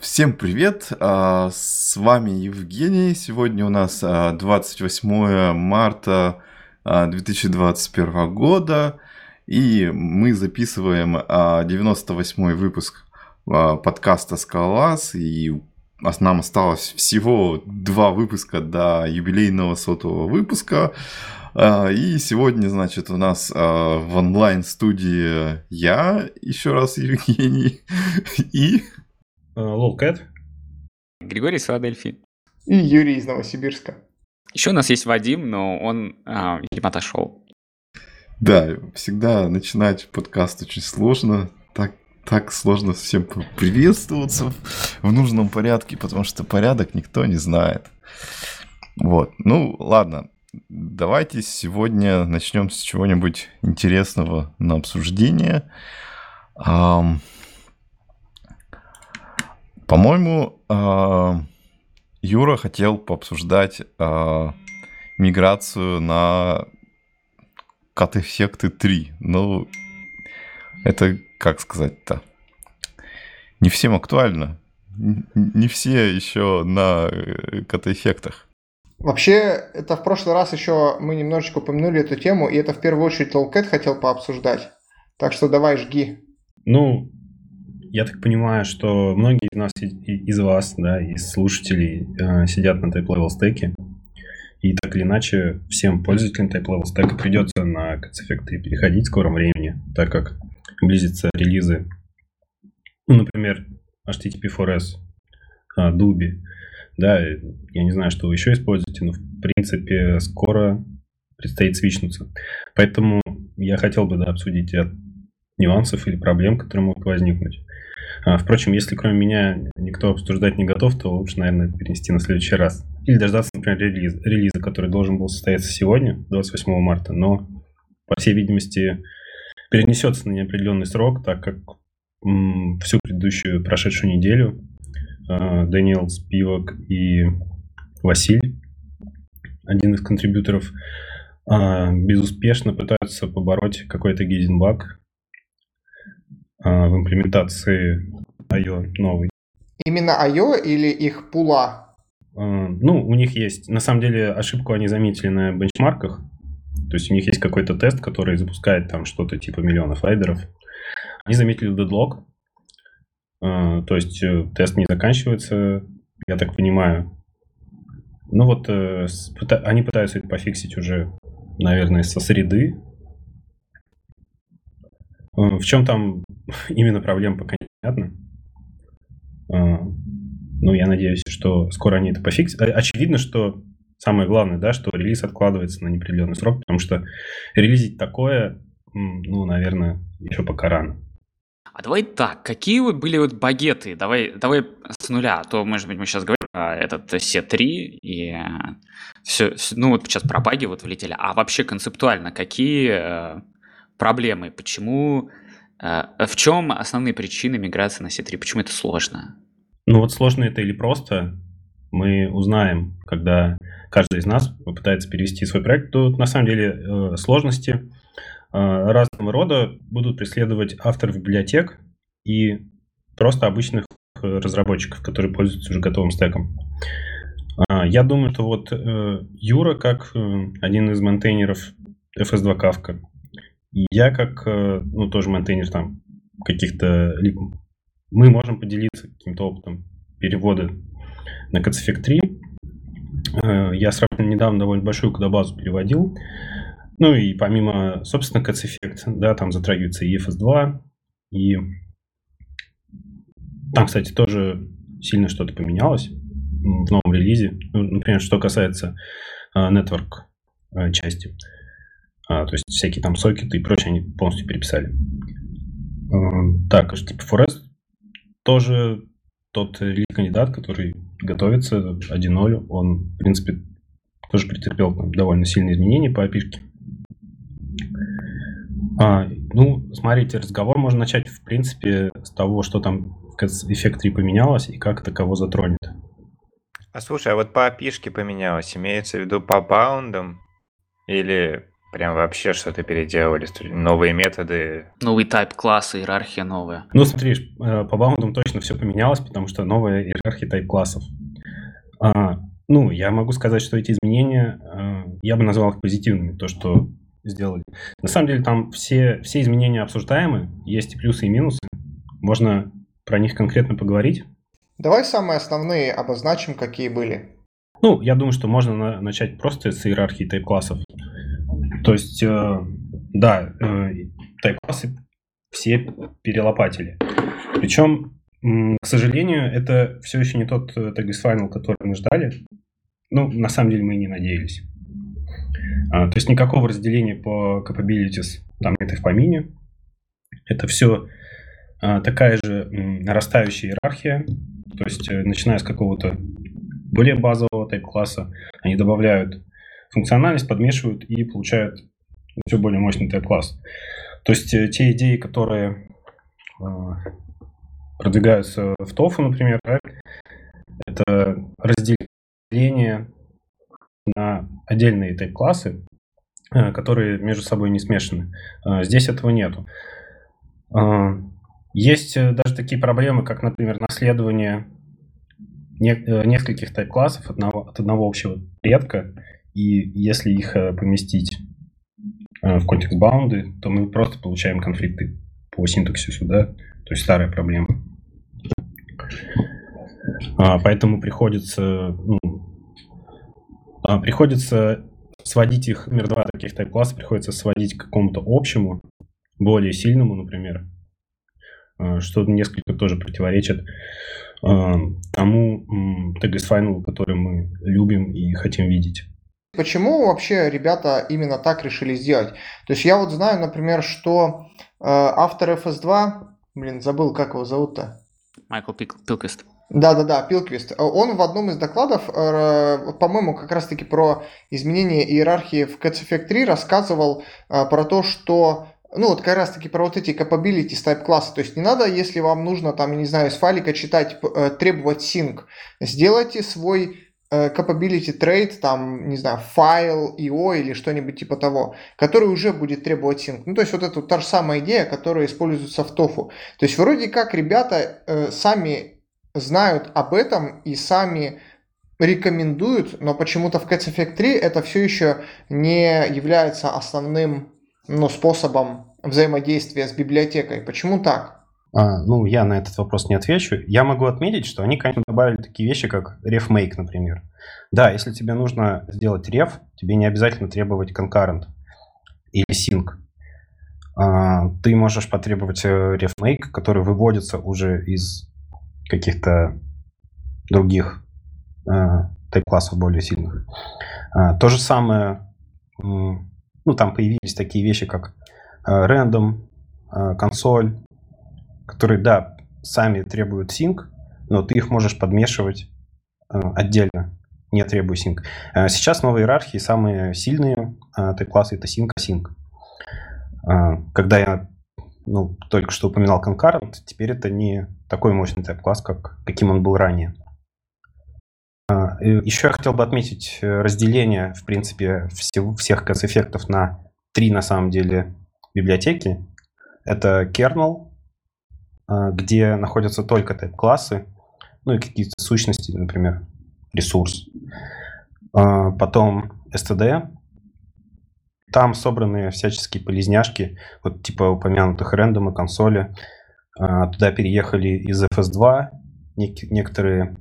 Всем привет, а, с вами Евгений. Сегодня у нас 28 марта 2021 года, и мы записываем 98 выпуск подкаста «Скалолаз», и нам осталось всего два выпуска до юбилейного сотого выпуска. И сегодня, значит, у нас в онлайн-студии я, еще раз Евгений, и Лолкэт. Григорий из Филадельфии. И Юрий из Новосибирска. Еще у нас есть Вадим, но он, а, видимо, отошел. Да, всегда начинать подкаст очень сложно. Так, так сложно всем приветствоваться в нужном порядке, потому что порядок никто не знает. Вот, ну ладно, давайте сегодня начнем с чего-нибудь интересного на обсуждение. Um, по-моему, а, Юра хотел пообсуждать а, миграцию на кат-эффекты 3. Ну, это, как сказать-то, не всем актуально. Не все еще на э, кат-эффектах. Вообще, это в прошлый раз еще мы немножечко упомянули эту тему, и это в первую очередь Толкет хотел пообсуждать. Так что давай, жги. Ну, я так понимаю, что многие из нас, из вас, да, из слушателей э, сидят на type-level стеке, и так или иначе всем пользователям type-level стека придется на 3 переходить в скором времени, так как близятся релизы, ну, например, HTTP4S, э, Dubi, да, я не знаю, что вы еще используете, но в принципе скоро предстоит свичнуться. Поэтому я хотел бы да, обсудить ряд нюансов или проблем, которые могут возникнуть. А, впрочем, если кроме меня никто обсуждать не готов, то лучше, наверное, перенести на следующий раз. Или дождаться, например, релиз, релиза, который должен был состояться сегодня, 28 марта, но, по всей видимости, перенесется на неопределенный срок, так как м, всю предыдущую прошедшую неделю э, Даниэл Спивак и Василь, один из контрибьюторов, э, безуспешно пытаются побороть какой-то гейзенбаг а, в имплементации IO новый. Именно IO или их пула? А, ну, у них есть, на самом деле, ошибку они заметили на бенчмарках. То есть у них есть какой-то тест, который запускает там что-то типа миллионов лайдеров. Они заметили дедлог. А, то есть э, тест не заканчивается, я так понимаю. Ну вот, э, они пытаются это пофиксить уже, наверное, со среды, в чем там именно проблема, пока непонятно. Э, ну, я надеюсь, что скоро они это пофиксят. Очевидно, что самое главное, да, что релиз откладывается на неопределенный срок, потому что релизить такое, ну, наверное, еще пока рано. А давай так, какие вот были вот багеты? Давай, давай с нуля, а то, может быть, мы сейчас говорим про этот C3 и все, ну вот сейчас про баги вот влетели. А вообще концептуально, какие э, проблемы, почему, э, в чем основные причины миграции на C3, почему это сложно? Ну вот сложно это или просто, мы узнаем, когда каждый из нас попытается перевести свой проект. Тут на самом деле э, сложности э, разного рода будут преследовать авторов библиотек и просто обычных разработчиков, которые пользуются уже готовым стеком. Я думаю, что вот Юра, как один из мейнтейнеров FS2 Kafka, я как, э, ну, тоже мейнтейнер там каких-то... Мы можем поделиться каким-то опытом перевода на Cats Effect 3. Э, я сравнительно недавно довольно большую кодобазу переводил. Ну и помимо, собственно, CatEffect, да, там затрагивается и FS2, и там, кстати, тоже сильно что-то поменялось в новом релизе. Ну, например, что касается э, network части. А, то есть всякие там сокеты и прочее они полностью переписали. А, так, типа Forest тоже тот кандидат, который готовится 1.0, он, в принципе, тоже претерпел там, довольно сильные изменения по опишке. А, ну, смотрите, разговор можно начать, в принципе, с того, что там эффект 3 поменялось и как это кого затронет. А слушай, а вот по опишке поменялось, имеется в виду по баундам или Прям вообще что-то переделали, новые методы. Новый тип класса, иерархия новая. Ну, смотри, э, по баундам точно все поменялось, потому что новая иерархия тип классов. А, ну, я могу сказать, что эти изменения, э, я бы назвал их позитивными, то, что сделали. На самом деле там все, все изменения обсуждаемы, есть и плюсы, и минусы. Можно про них конкретно поговорить. Давай самые основные обозначим, какие были. Ну, я думаю, что можно на- начать просто с иерархии тайп-классов. То есть, э, да, э, тайп-классы все перелопатили. Причем, к сожалению, это все еще не тот э, Tagless Final, который мы ждали. Ну, на самом деле мы и не надеялись. А, то есть никакого разделения по capabilities там нет и в помине. Это все а, такая же нарастающая иерархия. То есть, э, начиная с какого-то более базового тайп-класса, они добавляют функциональность, подмешивают и получают все более мощный тайп-класс. То есть э, те идеи, которые э, продвигаются в TOFU, например, да, это разделение на отдельные тайп-классы, э, которые между собой не смешаны. Здесь этого нету. Есть даже такие проблемы, как, например, наследование не, нескольких тайп-классов одного, от одного общего предка, и если их э, поместить э, в контекст баунды, то мы просто получаем конфликты по синтаксису, да, то есть старая проблема. А, поэтому приходится, ну, а, приходится сводить их, например, два таких тайп-класса приходится сводить к какому-то общему, более сильному, например, а, что несколько тоже противоречит тому TGS Final, который мы любим и хотим видеть. Почему вообще ребята именно так решили сделать? То есть я вот знаю, например, что э, автор FS2, блин, забыл, как его зовут-то? Майкл Пик- Пилквист. Да-да-да, Пилквист. Он в одном из докладов, э, по-моему, как раз-таки про изменение иерархии в CatchEffect 3 рассказывал э, про то, что ну, вот как раз-таки про вот эти capabilities type класса. То есть не надо, если вам нужно, там, я не знаю, из файлика читать, э, требовать sync. Сделайте свой э, capability trade, там, не знаю, файл, IO или что-нибудь типа того, который уже будет требовать sync. Ну, то есть вот это та же самая идея, которая используется в TOFU. То есть вроде как ребята э, сами знают об этом и сами рекомендуют, но почему-то в Cats Effect 3 это все еще не является основным ну, способом взаимодействия с библиотекой. Почему так? А, ну, я на этот вопрос не отвечу. Я могу отметить, что они, конечно, добавили такие вещи, как refmake, например. Да, если тебе нужно сделать ref, тебе не обязательно требовать concurrent или sync. А, ты можешь потребовать э, refmake, который выводится уже из каких-то других а, тайп-классов более сильных. А, то же самое, ну, там появились такие вещи, как random, а, консоль, которые, да, сами требуют sync, но ты их можешь подмешивать э, отдельно, не требуя sync. Э, сейчас новые иерархии самые сильные э, классы это sync sync. Э, когда я ну, только что упоминал concurrent, теперь это не такой мощный type-класс, как, каким он был ранее. Еще я хотел бы отметить разделение, в принципе, всех эффектов на три, на самом деле, библиотеки. Это kernel, где находятся только type-классы, ну и какие-то сущности, например, ресурс. Потом std, там собраны всяческие полезняшки, вот типа упомянутых рандома, консоли. Туда переехали из FS2 некоторые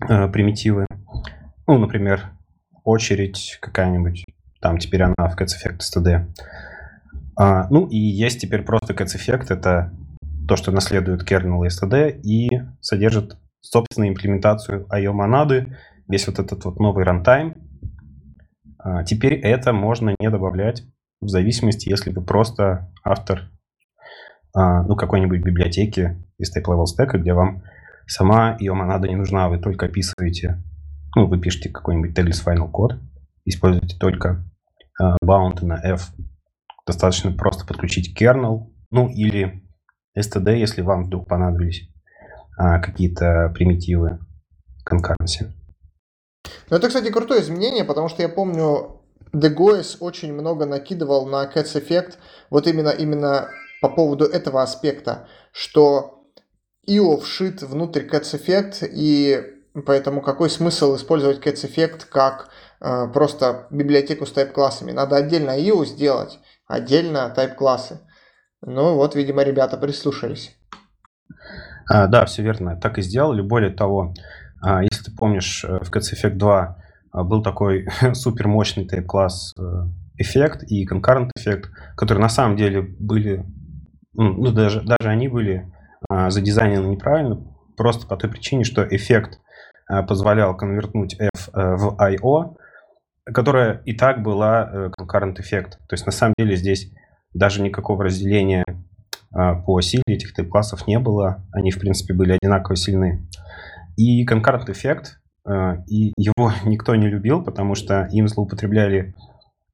примитивы. Ну, например, очередь какая-нибудь. Там теперь она в Cats Effect std. Ну и есть теперь просто Cats Effect, это то, что наследует kernel std и содержит собственную имплементацию IO монады, весь вот этот вот новый runtime. Теперь это можно не добавлять в зависимости, если вы просто автор ну, какой-нибудь библиотеки из type level stack, где вам сама ее монада не нужна, вы только описываете, ну, вы пишете какой-нибудь tagless final код, используете только bound на f. Достаточно просто подключить kernel, ну, или std, если вам вдруг понадобились а, какие-то примитивы конкуренции. Ну, это, кстати, крутое изменение, потому что я помню, DGOS очень много накидывал на Cats Effect вот именно, именно по поводу этого аспекта, что IO вшит внутрь Cats Effect, и поэтому какой смысл использовать Cats Effect как э, просто библиотеку с тайп-классами? Надо отдельно IO сделать, отдельно тайп-классы. Ну вот, видимо, ребята прислушались. А, да, все верно, так и сделали. Более того, а, если ты помнишь, э, в Cats Effect 2 а, был такой супер мощный тайп-класс э, эффект и concurrent эффект, которые на самом деле были, ну даже, даже они были а, задизайнены неправильно, просто по той причине, что эффект позволял конвертнуть F э, в IO, которая и так была concurrent эффект. То есть на самом деле здесь даже никакого разделения по силе этих тайп-классов не было. Они, в принципе, были одинаково сильны. И concurrent эффект Э, и его никто не любил, потому что им злоупотребляли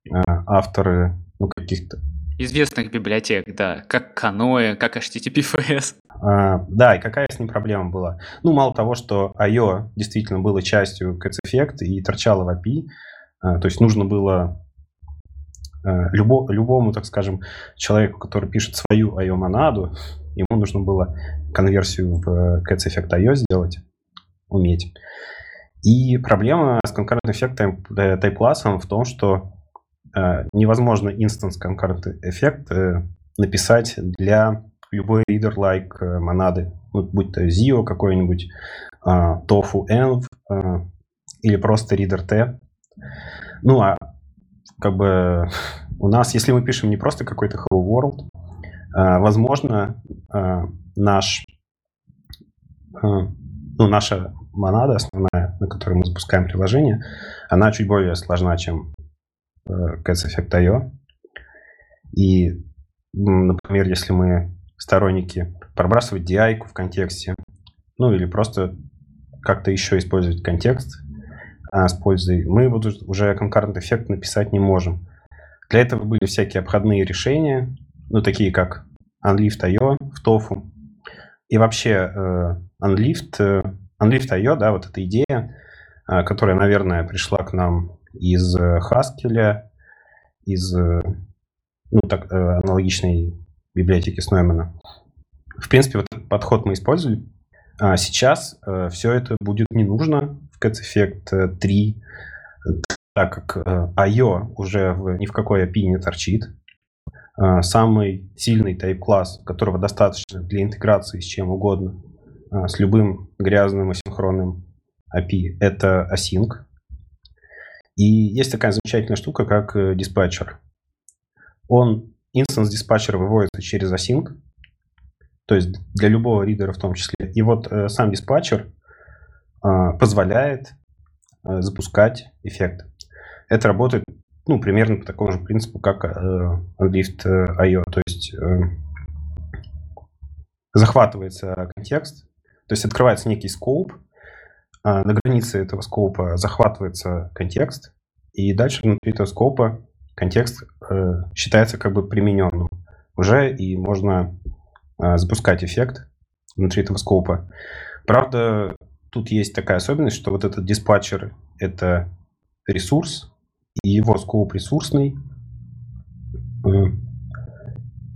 э, авторы ну, каких-то известных библиотек, да, как Kanoe, как HTTPFS. А, да, и какая с ним проблема была? Ну, мало того, что I.O. действительно было частью Cats Effect и торчало в API, а, то есть нужно было а, любо, любому, так скажем, человеку, который пишет свою I.O. монаду, ему нужно было конверсию в Cats Effect I.O. сделать, уметь. И проблема с эффектом э, тайп-классом в том, что э, невозможно instance concurrent эффект э, написать для любой reader-like э, монады, ну, будь то Zio какой-нибудь, э, tofu env э, или просто reader t. Ну, а как бы у нас, если мы пишем не просто какой-то hello world, э, возможно, э, наш, э, ну, наша монада основная, на которой мы запускаем приложение, она чуть более сложна, чем э, Cats Effect IO. И, например, если мы сторонники пробрасывать DI в контексте, ну или просто как-то еще использовать контекст а, с пользой, мы вот уже конкурент эффект написать не можем. Для этого были всякие обходные решения, ну такие как Unlift.io в TOFU. И вообще э, Unlift э, Unlift.io, да, вот эта идея, а, которая, наверное, пришла к нам из э, Haskell, из э, ну, так, аналогичной библиотеки Сноймана. В принципе, вот этот подход мы использовали. А сейчас все это будет не нужно в Cats Effect 3, так как IO уже ни в какой API не торчит. Самый сильный тайп-класс, которого достаточно для интеграции с чем угодно, с любым грязным асинхронным API. Это async. И есть такая замечательная штука, как э, диспатчер. Он, инстанс диспатчера выводится через async, то есть для любого ридера в том числе. И вот э, сам диспатчер э, позволяет э, запускать эффект. Это работает ну, примерно по такому же принципу, как э, Unlift.io. То есть э, захватывается контекст, то есть открывается некий скоп, а на границе этого скопа захватывается контекст, и дальше внутри этого скопа контекст э, считается как бы примененным уже, и можно э, запускать эффект внутри этого скопа. Правда, тут есть такая особенность, что вот этот диспатчер — это ресурс, и его скоп ресурсный.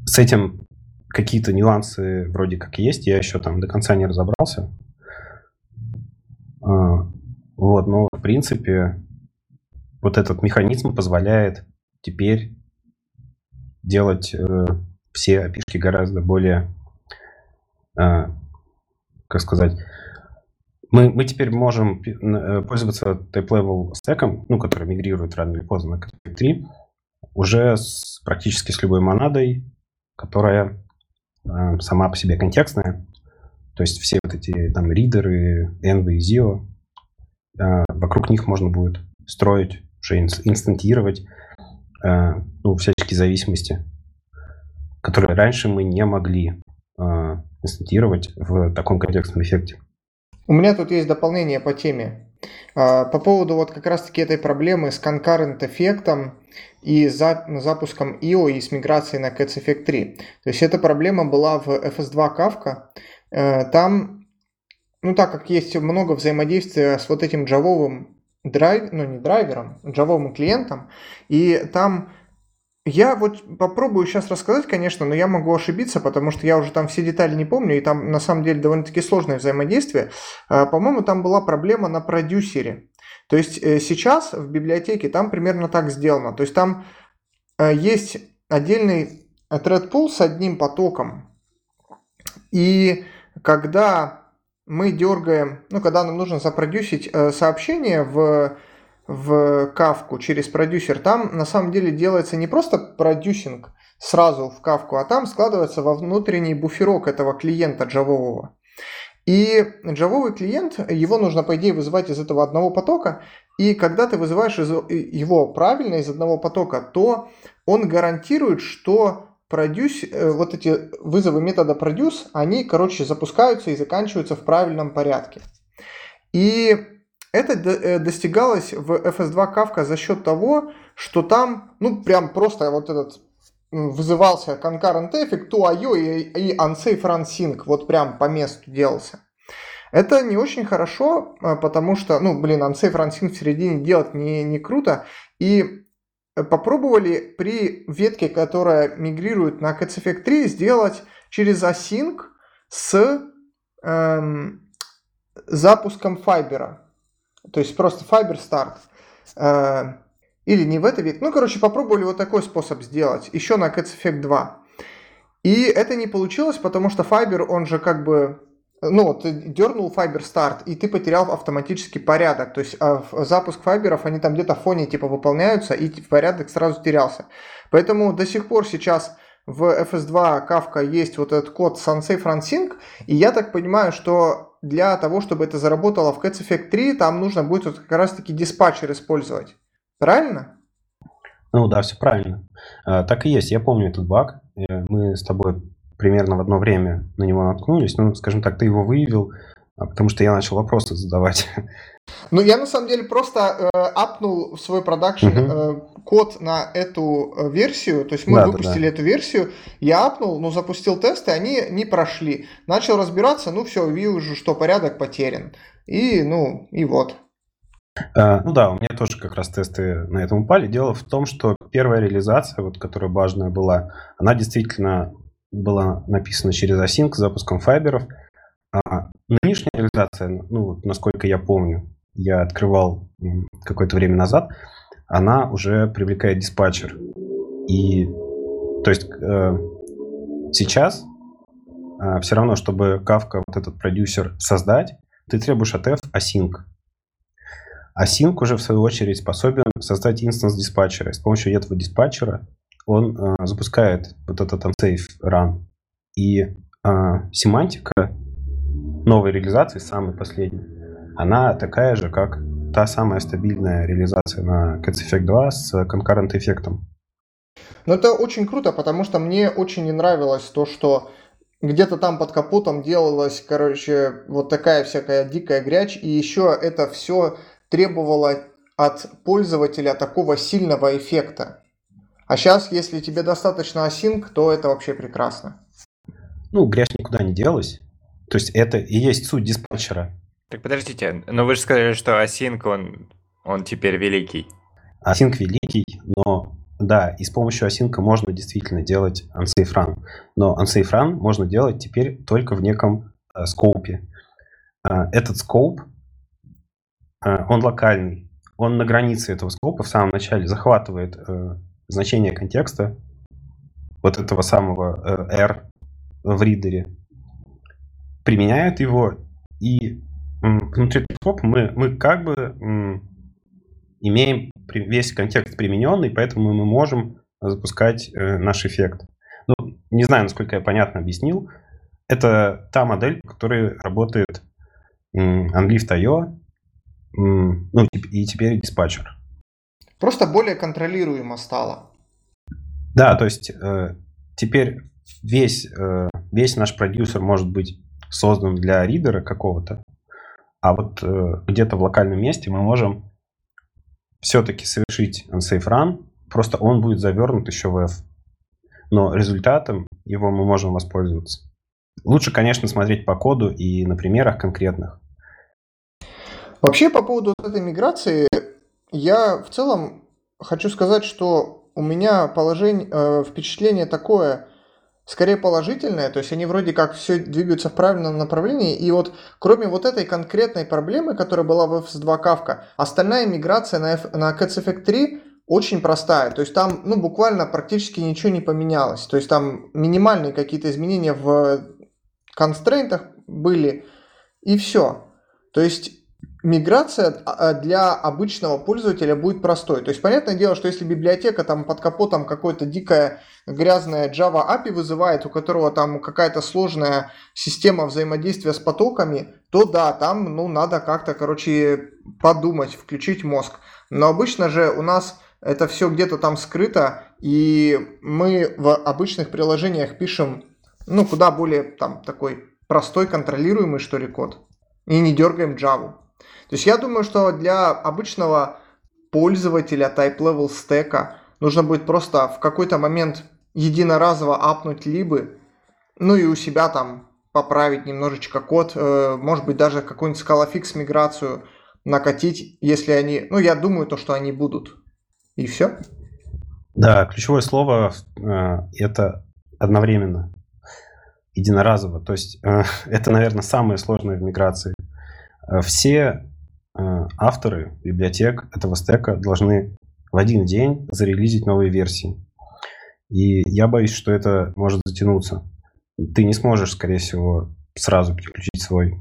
С этим какие-то нюансы вроде как есть, я еще там до конца не разобрался. А, вот, но в принципе вот этот механизм позволяет теперь делать э, все опишки гораздо более, э, как сказать, мы, мы теперь можем э, пользоваться type-level стеком, ну, который мигрирует рано или поздно на Category 3, уже с, практически с любой монадой, которая Э, сама по себе контекстная. То есть все вот эти там ридеры, envy и zio, э, вокруг них можно будет строить, уже инстантировать э, ну, всяческие зависимости, которые раньше мы не могли инстантировать в таком контекстном эффекте. У меня тут есть дополнение по теме. По поводу вот как раз-таки этой проблемы с concurrent эффектом, и за, запуском IO и с миграцией на Cats Effect 3. То есть эта проблема была в FS2 Kafka. Э, там, ну так как есть много взаимодействия с вот этим джавовым драйв, ну не драйвером, джавовым клиентом, и там я вот попробую сейчас рассказать, конечно, но я могу ошибиться, потому что я уже там все детали не помню, и там на самом деле довольно-таки сложное взаимодействие. А, по-моему, там была проблема на продюсере. То есть э, сейчас в библиотеке там примерно так сделано. То есть там э, есть отдельный thread pool с одним потоком. И когда мы дергаем, ну, когда нам нужно запродюсить э, сообщение в в кавку через продюсер, там на самом деле делается не просто продюсинг сразу в кавку, а там складывается во внутренний буферок этого клиента джавового. И джавовый клиент, его нужно, по идее, вызывать из этого одного потока, и когда ты вызываешь его правильно из одного потока, то он гарантирует, что продюс, э, вот эти вызовы метода produce, они, короче, запускаются и заканчиваются в правильном порядке. И это э, достигалось в FS2 Kafka за счет того, что там, ну, прям просто вот этот вызывался concurrent эффект to.io и, и unsafe run sync, вот прям по месту делался. Это не очень хорошо, э, потому что, ну, блин, unsafe run sync в середине делать не, не круто. И попробовали при ветке, которая мигрирует на CatchEffect 3, сделать через async с эм, запуском файбера. То есть просто Fiber Start. Э, или не в этой век. Ну, короче, попробовали вот такой способ сделать. Еще на Cats Effect 2. И это не получилось, потому что Fiber, он же как бы ну, ты дернул Fiber Start, и ты потерял автоматический порядок. То есть а, запуск файберов, они там где-то в фоне типа выполняются, и порядок сразу терялся. Поэтому до сих пор сейчас в FS2 Kafka есть вот этот код Sunsafe Run Sync, и я так понимаю, что для того, чтобы это заработало в Cats Effect 3, там нужно будет вот как раз-таки диспатчер использовать. Правильно? Ну да, все правильно. А, так и есть. Я помню этот баг. Э, мы с тобой примерно в одно время на него наткнулись. Ну, скажем так, ты его выявил, а, потому что я начал вопросы задавать. Ну, я на самом деле просто э, апнул в свой продакшн uh-huh. э, код на эту э, версию, то есть мы да, выпустили да, да. эту версию, я апнул, ну, запустил тесты, они не прошли. Начал разбираться, ну, все, вижу, что порядок потерян. И, ну, и вот. А, ну да, у меня тоже как раз тесты на этом упали. Дело в том, что первая реализация, вот, которая важная была, она действительно была написана через async с запуском файберов. А нынешняя реализация, ну, насколько я помню, я открывал какое-то время назад, она уже привлекает диспатчер. И то есть э, сейчас э, все равно, чтобы Kafka, вот этот продюсер, создать, ты требуешь от F async. Async уже, в свою очередь, способен создать инстанс диспатчера. с помощью этого диспатчера он э, запускает вот этот unsafe run. И э, семантика новой реализации, самой последней, она такая же, как та самая стабильная реализация на Cats Effect 2 с concurrent эффектом. Ну, это очень круто, потому что мне очень не нравилось то, что где-то там под капотом делалась, короче, вот такая всякая дикая грязь, и еще это все требовало от пользователя такого сильного эффекта. А сейчас, если тебе достаточно async, то это вообще прекрасно. Ну, грязь никуда не делась. То есть это и есть суть диспатчера. Так подождите, но вы же сказали, что Async, он, он теперь великий. Async великий, но да, и с помощью Async можно действительно делать unsafe run. Но unsafe run можно делать теперь только в неком э, скоупе. Э, этот скоуп, э, он локальный. Он на границе этого скопа в самом начале захватывает э, значение контекста вот этого самого э, R в ридере, применяет его и внутри топ мы, мы как бы имеем весь контекст примененный, поэтому мы можем запускать э, наш эффект. Ну, не знаю, насколько я понятно объяснил. Это та модель, по которой работает Unlift.io, ну и теперь диспатчер. Просто более контролируемо стало. Да, то есть э, теперь весь, э, весь наш продюсер может быть создан для ридера какого-то, а вот э, где-то в локальном месте мы можем все-таки совершить unsafe run, просто он будет завернут еще в F. Но результатом его мы можем воспользоваться. Лучше, конечно, смотреть по коду и на примерах конкретных. Вообще, по поводу вот этой миграции, я в целом хочу сказать, что у меня положение, э, впечатление такое, скорее положительное, то есть они вроде как все двигаются в правильном направлении, и вот кроме вот этой конкретной проблемы, которая была в FS2 Kafka, остальная миграция на, F, на Cats Effect 3 очень простая, то есть там ну, буквально практически ничего не поменялось, то есть там минимальные какие-то изменения в констрейнтах были, и все. То есть миграция а, для обычного пользователя будет простой. То есть, понятное дело, что если библиотека там под капотом какое-то дикое грязное Java API вызывает, у которого там какая-то сложная система взаимодействия с потоками, то да, там, ну, надо как-то, короче, подумать, включить мозг. Но обычно же у нас это все где-то там скрыто, и мы в обычных приложениях пишем, ну, куда более там такой простой, контролируемый, что ли, код. И не дергаем Java. То есть я думаю, что для обычного пользователя type level стека нужно будет просто в какой-то момент единоразово апнуть либы, ну и у себя там поправить немножечко код, э, может быть даже какую-нибудь scalafix миграцию накатить, если они, ну я думаю то, что они будут. И все. Да, ключевое слово э, это одновременно, единоразово. То есть э, это, наверное, самое сложное в миграции. Э, все э, авторы библиотек этого стека должны в один день зарелизить новые версии. И я боюсь, что это может затянуться. Ты не сможешь, скорее всего, сразу переключить свой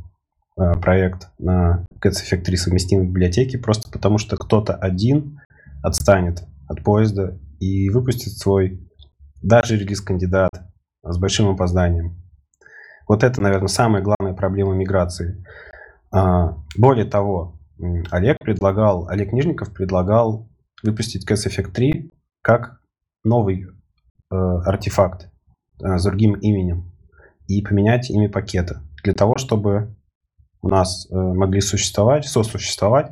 э, проект на Cats Effect 3 совместимой библиотеки, просто потому что кто-то один отстанет от поезда и выпустит свой даже релиз-кандидат с большим опозданием. Вот это, наверное, самая главная проблема миграции. А, более того, Олег предлагал, Олег Нижников предлагал выпустить Cats Effect 3 как новый э, артефакт э, с другим именем и поменять имя пакета для того, чтобы у нас э, могли существовать, сосуществовать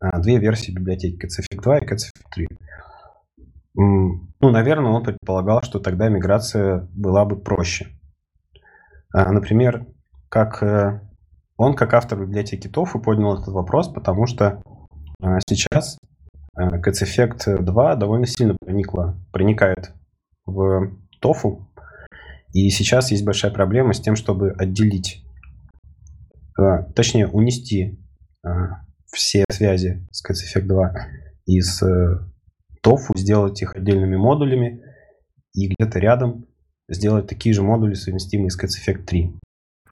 э, две версии библиотеки Cats Effect 2 и Cats Effect 3. Ну, наверное, он предполагал, что тогда миграция была бы проще. А, например, как э, он, как автор библиотеки TOFU, поднял этот вопрос, потому что а, сейчас Cats Effect 2 довольно сильно проникла, проникает в TOFU, и сейчас есть большая проблема с тем, чтобы отделить, а, точнее, унести все связи с Cats Effect 2 из э, сделать их отдельными модулями и где-то рядом сделать такие же модули, совместимые с Cats Effect 3.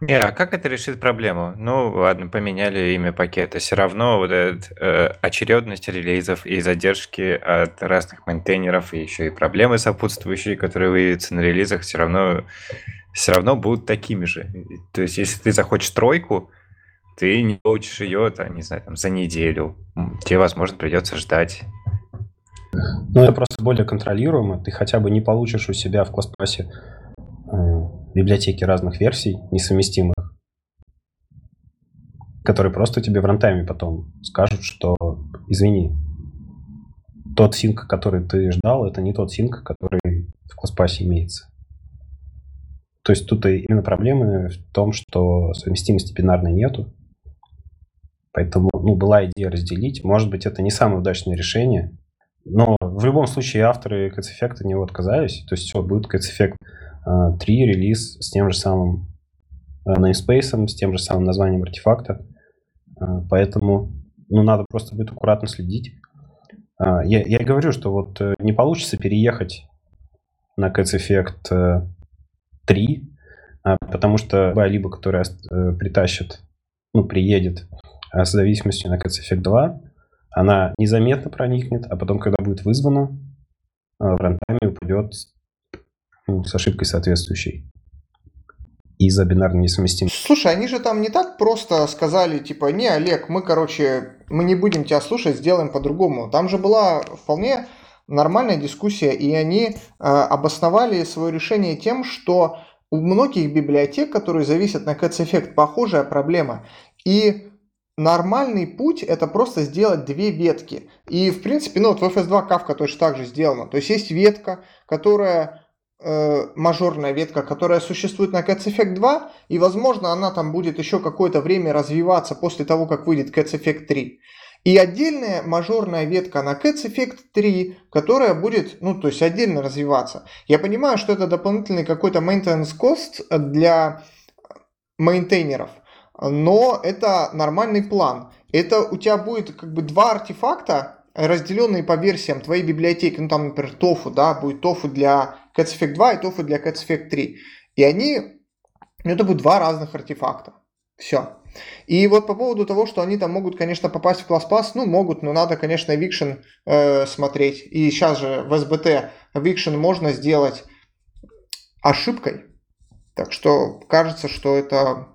Не, а как это решит проблему? Ну, ладно, поменяли имя пакета. Все равно вот эта э, очередность релизов и задержки от разных мейнтейнеров, и еще и проблемы сопутствующие, которые выявятся на релизах, все равно, все равно будут такими же. То есть, если ты захочешь тройку, ты не получишь ее, там, не знаю, там, за неделю. Тебе, возможно, придется ждать. Ну, это просто более контролируемо. Ты хотя бы не получишь у себя в э, библиотеки разных версий, несовместимых, которые просто тебе в рантайме потом скажут, что извини, тот синк, который ты ждал, это не тот синк, который в класспасе имеется. То есть тут именно проблемы в том, что совместимости бинарной нету. Поэтому ну, была идея разделить. Может быть, это не самое удачное решение. Но в любом случае авторы Cats него отказались. То есть все, будет Cats Effect 3 релиз с тем же самым э, namespace, с тем же самым названием артефакта. Э, поэтому ну, надо просто будет аккуратно следить. Э, я, я говорю, что вот не получится переехать на Cats Effect 3, потому что либо которая притащит, ну, приедет с зависимостью на Cats Effect 2, она незаметно проникнет, а потом, когда будет вызвана, в рантайме упадет с ошибкой соответствующей из-за бинарной несовместимости. Слушай, они же там не так просто сказали, типа, не, Олег, мы, короче, мы не будем тебя слушать, сделаем по-другому. Там же была вполне нормальная дискуссия, и они э, обосновали свое решение тем, что у многих библиотек, которые зависят на Cats Effect, похожая проблема. И нормальный путь это просто сделать две ветки. И, в принципе, ну вот в FS2 Kafka точно так же сделано. То есть есть ветка, которая э, мажорная ветка, которая существует на Cats Effect 2, и, возможно, она там будет еще какое-то время развиваться после того, как выйдет Cats Effect 3. И отдельная мажорная ветка на Cats Effect 3, которая будет, ну, то есть отдельно развиваться. Я понимаю, что это дополнительный какой-то maintenance cost для мейнтейнеров, но это нормальный план. Это у тебя будет как бы два артефакта, разделенные по версиям твоей библиотеки, ну там, например, тофу, да, будет тофу для Cats Effect 2 и тофу для Cats Effect 3. И они, ну это будет два разных артефакта. Все. И вот по поводу того, что они там могут, конечно, попасть в класс пас, ну, могут, но надо, конечно, Eviction э, смотреть. И сейчас же в SBT Eviction можно сделать ошибкой. Так что кажется, что это,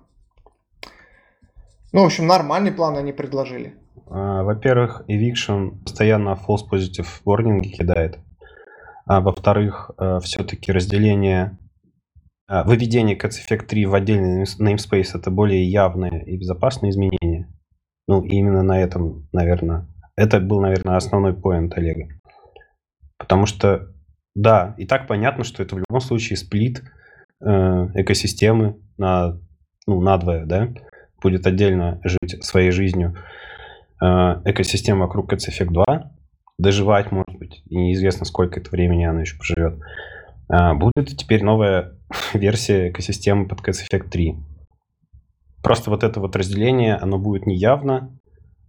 ну, в общем, нормальный план они предложили. А, во-первых, Eviction постоянно false positive warning кидает. А во-вторых, э, все-таки разделение а, выведение Cats Effect 3 в отдельный namespace это более явное и безопасное изменение. Ну, именно на этом, наверное, это был, наверное, основной поинт Олега. Потому что, да, и так понятно, что это в любом случае сплит э, экосистемы на, ну, надвое, да, будет отдельно жить своей жизнью. Э, экосистема вокруг Effect 2 доживать, может быть, и неизвестно, сколько это времени она еще поживет. Э, будет теперь новая версия экосистемы под Cats Effect 3. Просто вот это вот разделение, оно будет неявно,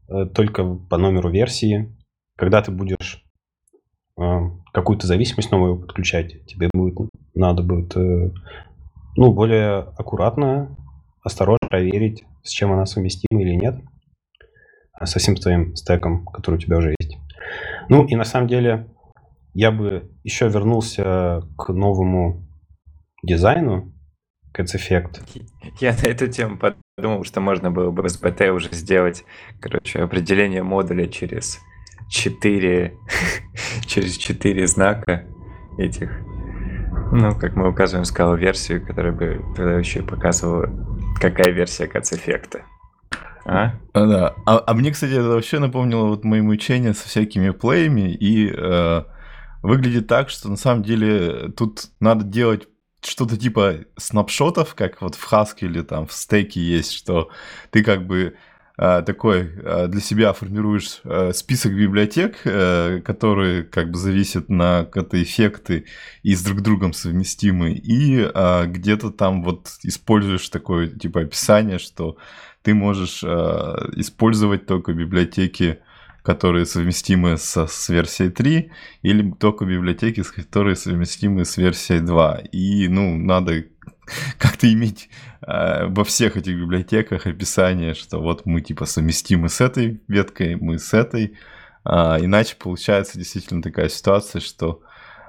э, только по номеру версии. Когда ты будешь какую-то зависимость новую подключать, тебе будет надо будет ну, более аккуратно, осторожно проверить, с чем она совместима или нет, со всем твоим стеком, который у тебя уже есть. Ну и на самом деле я бы еще вернулся к новому дизайну Cats Effect. Я на эту тему подумал, что можно было бы в SBT уже сделать, короче, определение модуля через 4, через 4 знака этих. Ну, как мы указываем, скалу версию, которая бы тогда еще показывала, какая версия Cats Effect. А? А, да. А, а мне, кстати, это вообще напомнило вот мои мучения со всякими плеями, и э, выглядит так, что на самом деле тут надо делать что-то типа снапшотов, как вот в Haskell или там в стеке есть, что ты как бы э, такой э, для себя формируешь э, список библиотек, которые как бы зависят на какие-то эффекты и с друг другом совместимы, и где-то там вот используешь такое типа описание, что ты можешь использовать только библиотеки которые совместимы со, с версией 3, или только библиотеки, которые совместимы с версией 2. И, ну, надо как-то иметь э, во всех этих библиотеках описание, что вот мы типа совместимы с этой веткой, мы с этой. А, иначе получается действительно такая ситуация, что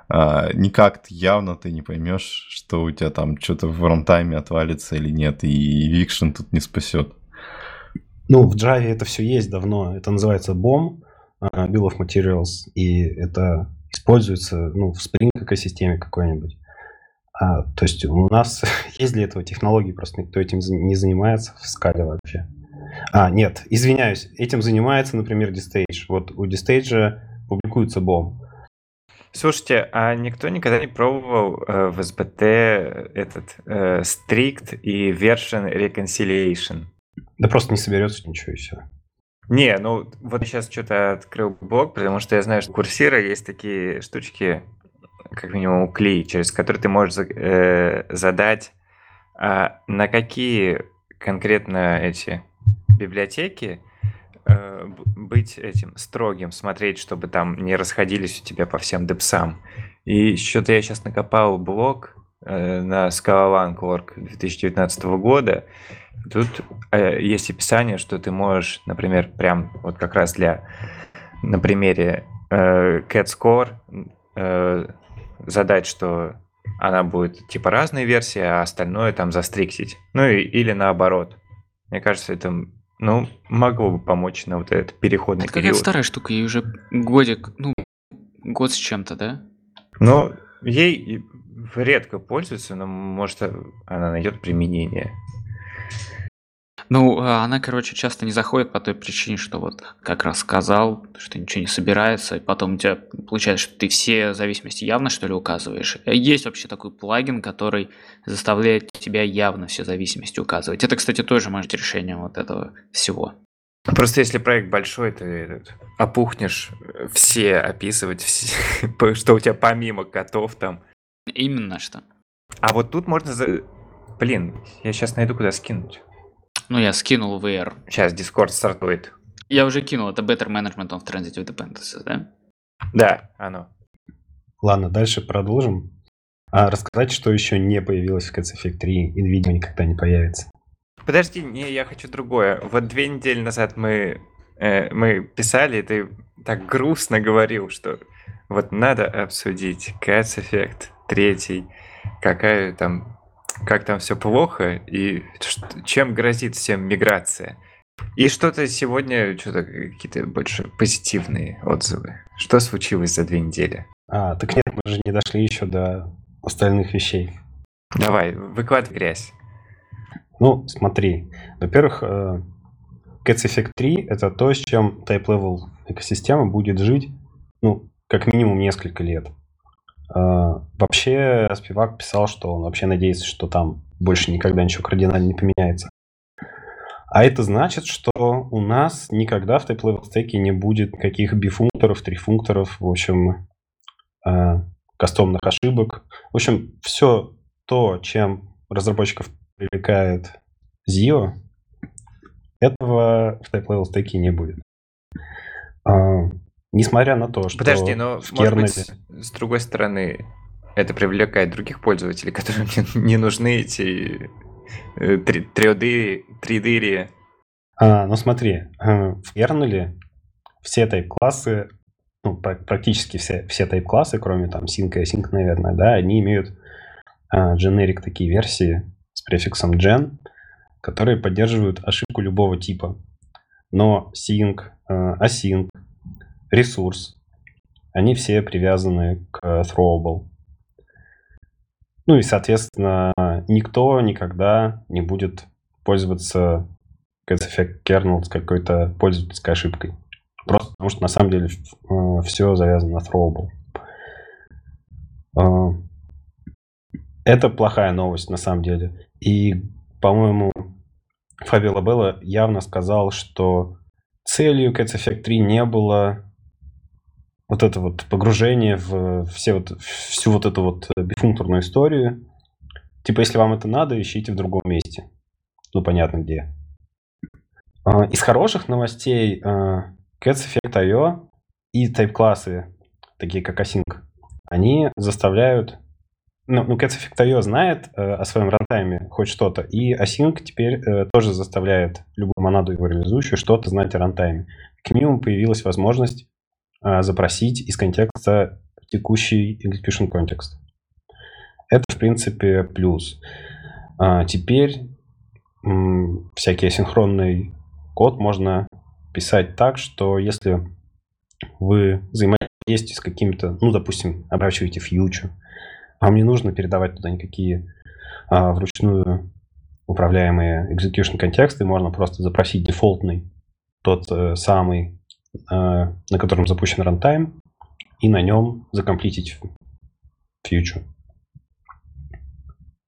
а, никак явно ты не поймешь, что у тебя там что-то в рантайме отвалится или нет, и Eviction тут не спасет. Ну, в Java это все есть давно. Это называется BOM, а, Bill of Materials, и это используется ну, в Spring экосистеме какой-нибудь. А, то есть у нас есть для этого технологии, просто никто этим не занимается в скале вообще. А, нет, извиняюсь, этим занимается, например, Distage. Вот у Distage публикуется BOM. Слушайте, а никто никогда не пробовал э, в SBT этот э, strict и version reconciliation? Да просто не соберется ничего и все. Не, ну вот сейчас что-то открыл блог, потому что я знаю, что у курсира есть такие штучки, как минимум клей, через которые ты можешь э, задать, э, на какие конкретно эти библиотеки э, быть этим строгим, смотреть, чтобы там не расходились у тебя по всем депсам. И что-то я сейчас накопал блог э, на Scalalang.org 2019 года, Тут э, есть описание, что ты можешь, например, прям вот как раз для, на примере э, CatScore э, задать, что она будет типа разные версии, а остальное там застриксить. Ну и, или наоборот. Мне кажется, это ну, могло бы помочь на вот этот переходный это период. какая старая штука, ей уже годик, ну, год с чем-то, да? Ну, ей редко пользуются, но может она найдет применение. Ну, а она, короче, часто не заходит по той причине, что вот как раз сказал, что ничего не собирается, и потом у тебя получается, что ты все зависимости явно, что ли, указываешь. Есть вообще такой плагин, который заставляет тебя явно все зависимости указывать. Это, кстати, тоже может быть решением вот этого всего. Просто если проект большой, ты опухнешь все описывать, все, что у тебя помимо котов там. Именно что. А вот тут можно... За... Блин, я сейчас найду, куда скинуть. Ну, я скинул VR. Сейчас Discord стартует. Я уже кинул, это Better Management of Transitive Dependencies, да? Да, оно. Ладно, дальше продолжим. А рассказать, что еще не появилось в Cats Effect 3 и, видимо, никогда не появится. Подожди, не, я хочу другое. Вот две недели назад мы, э, мы писали, и ты так грустно говорил, что вот надо обсудить Cats Effect 3, какая там как там все плохо и чем грозит всем миграция. И что-то сегодня, что-то какие-то больше позитивные отзывы. Что случилось за две недели? А, так нет, мы же не дошли еще до остальных вещей. Давай, выкладывай грязь. Ну, смотри. Во-первых, э, Cats Effect 3 — это то, с чем type-level экосистема будет жить, ну, как минимум несколько лет. А, вообще, Спивак писал, что он вообще надеется, что там больше никогда ничего кардинально не поменяется. А это значит, что у нас никогда в type-level стеке не будет никаких бифункторов, трифункторов, в общем, а, кастомных ошибок. В общем, все то, чем разработчиков привлекает Zio, этого в type-level стеке не будет. Несмотря на то, что Подожди, но в может быть, с другой стороны, это привлекает других пользователей, которым не нужны эти 3D, 3D. А, ну смотри, э, в кернеле все тайп-классы, ну, практически все, все тайп-классы, кроме там sync и async, наверное, да, они имеют generic такие версии с префиксом gen, которые поддерживают ошибку любого типа. Но sync, э, async, ресурс. Они все привязаны к throwable. Ну и, соответственно, никто никогда не будет пользоваться Effect kernel с какой-то пользовательской ошибкой. Просто потому что на самом деле э, все завязано на throwable. Э, это плохая новость на самом деле. И, по-моему, Фабио Лабелла явно сказал, что целью Cats Effect 3 не было вот это вот погружение в все вот, всю вот эту вот э, бифункторную историю. Типа, если вам это надо, ищите в другом месте. Ну, понятно где. А, из хороших новостей uh, Cats Effect IO и тайп-классы, такие как Async, они заставляют... Ну, ну Cats Effect IO знает uh, о своем рантайме хоть что-то, и Async теперь тоже заставляет любую монаду его реализующую что-то знать о рантайме. К минимуму появилась возможность запросить из контекста текущий execution контекст. Это, в принципе, плюс. А, теперь всякий асинхронный код можно писать так, что если вы взаимодействуете с какими-то, ну, допустим, обращаете фьючер, вам не нужно передавать туда никакие а, вручную управляемые execution контексты, можно просто запросить дефолтный, тот э, самый на котором запущен рантайм, и на нем закомплитить фьючер.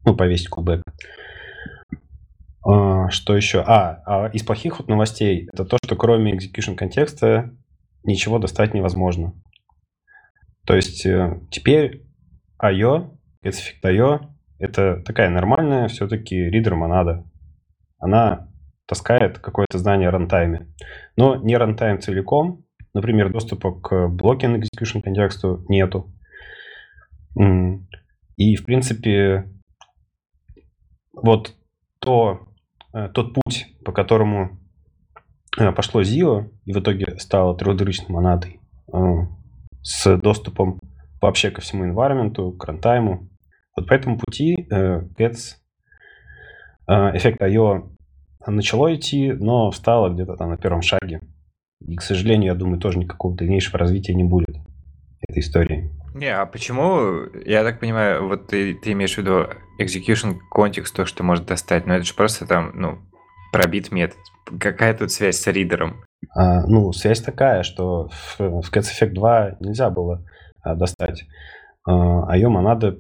Ну, повесить callback. А, что еще? А, а из плохих вот новостей это то, что кроме execution контекста ничего достать невозможно. То есть э, теперь IO, Specific IO, это такая нормальная все-таки ридер монада. Она таскает какое-то знание о рантайме. Но не рантайм целиком. Например, доступа к blocking execution контексту нету. И, в принципе, вот то, э, тот путь, по которому э, пошло ZIO, и в итоге стало трехдырочной монадой, э, с доступом вообще ко всему environment, к рантайму. Вот по этому пути Gets эффект IO начало идти, но встало где-то там на первом шаге. И, к сожалению, я думаю, тоже никакого дальнейшего развития не будет этой истории. Не, а почему, я так понимаю, вот ты, ты имеешь в виду execution контекст, то, что может достать, но это же просто там, ну, пробит метод. Какая тут связь с ридером? А, ну, связь такая, что в, в Cats Effect 2 нельзя было а, достать. А ее монада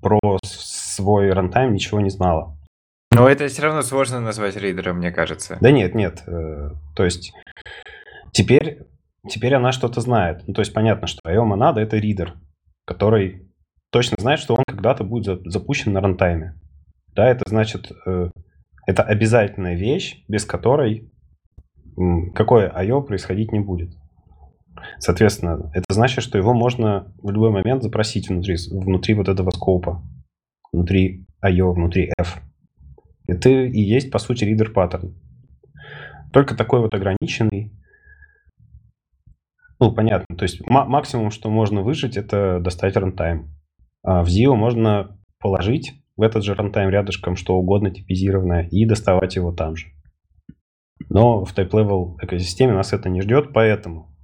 про свой рантайм ничего не знала. Но это все равно сложно назвать ридером, мне кажется. Да нет, нет. Э, то есть теперь, теперь она что-то знает. Ну, то есть понятно, что IO монада это ридер, который точно знает, что он когда-то будет запущен на рантайме. Да, это значит, э, это обязательная вещь, без которой какое IO происходить не будет. Соответственно, это значит, что его можно в любой момент запросить внутри, внутри вот этого скопа, внутри IO, внутри F. Это и есть, по сути, reader паттерн. Только такой вот ограниченный. Ну, понятно. То есть максимум, что можно выжать, это достать рантайм. А в ZIO можно положить в этот же рантайм рядышком что угодно типизированное и доставать его там же. Но в type-level экосистеме нас это не ждет, поэтому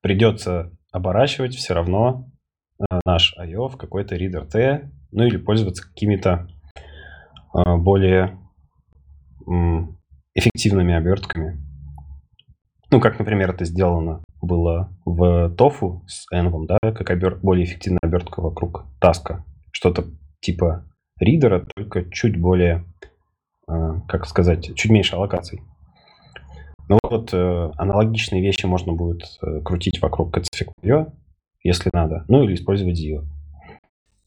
придется оборачивать все равно э, наш IO в какой-то reader T, ну или пользоваться какими-то более эффективными обертками. Ну, как, например, это сделано было в TOFU с Env, да, как обер... более эффективная обертка вокруг таска. Что-то типа ридера, только чуть более, э, как сказать, чуть меньше аллокаций. Ну вот э, аналогичные вещи можно будет э, крутить вокруг CatSfig если надо, ну или использовать Zio.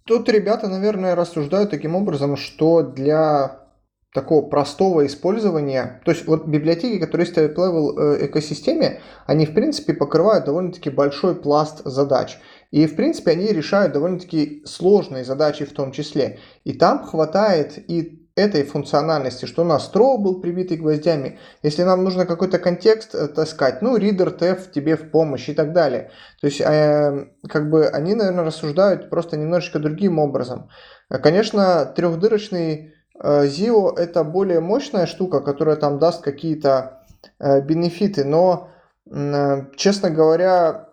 Тут ребята, наверное, рассуждают таким образом, что для такого простого использования, то есть вот библиотеки, которые есть в level экосистеме, они в принципе покрывают довольно-таки большой пласт задач. И в принципе они решают довольно-таки сложные задачи в том числе. И там хватает и этой функциональности, что у нас throw был прибитый гвоздями. Если нам нужно какой-то контекст э, таскать, ну, reader tef тебе в помощь и так далее. То есть, э, как бы они, наверное, рассуждают просто немножечко другим образом. Э, конечно, трехдырочный э, ZIO это более мощная штука, которая там даст какие-то э, бенефиты, но, э, честно говоря,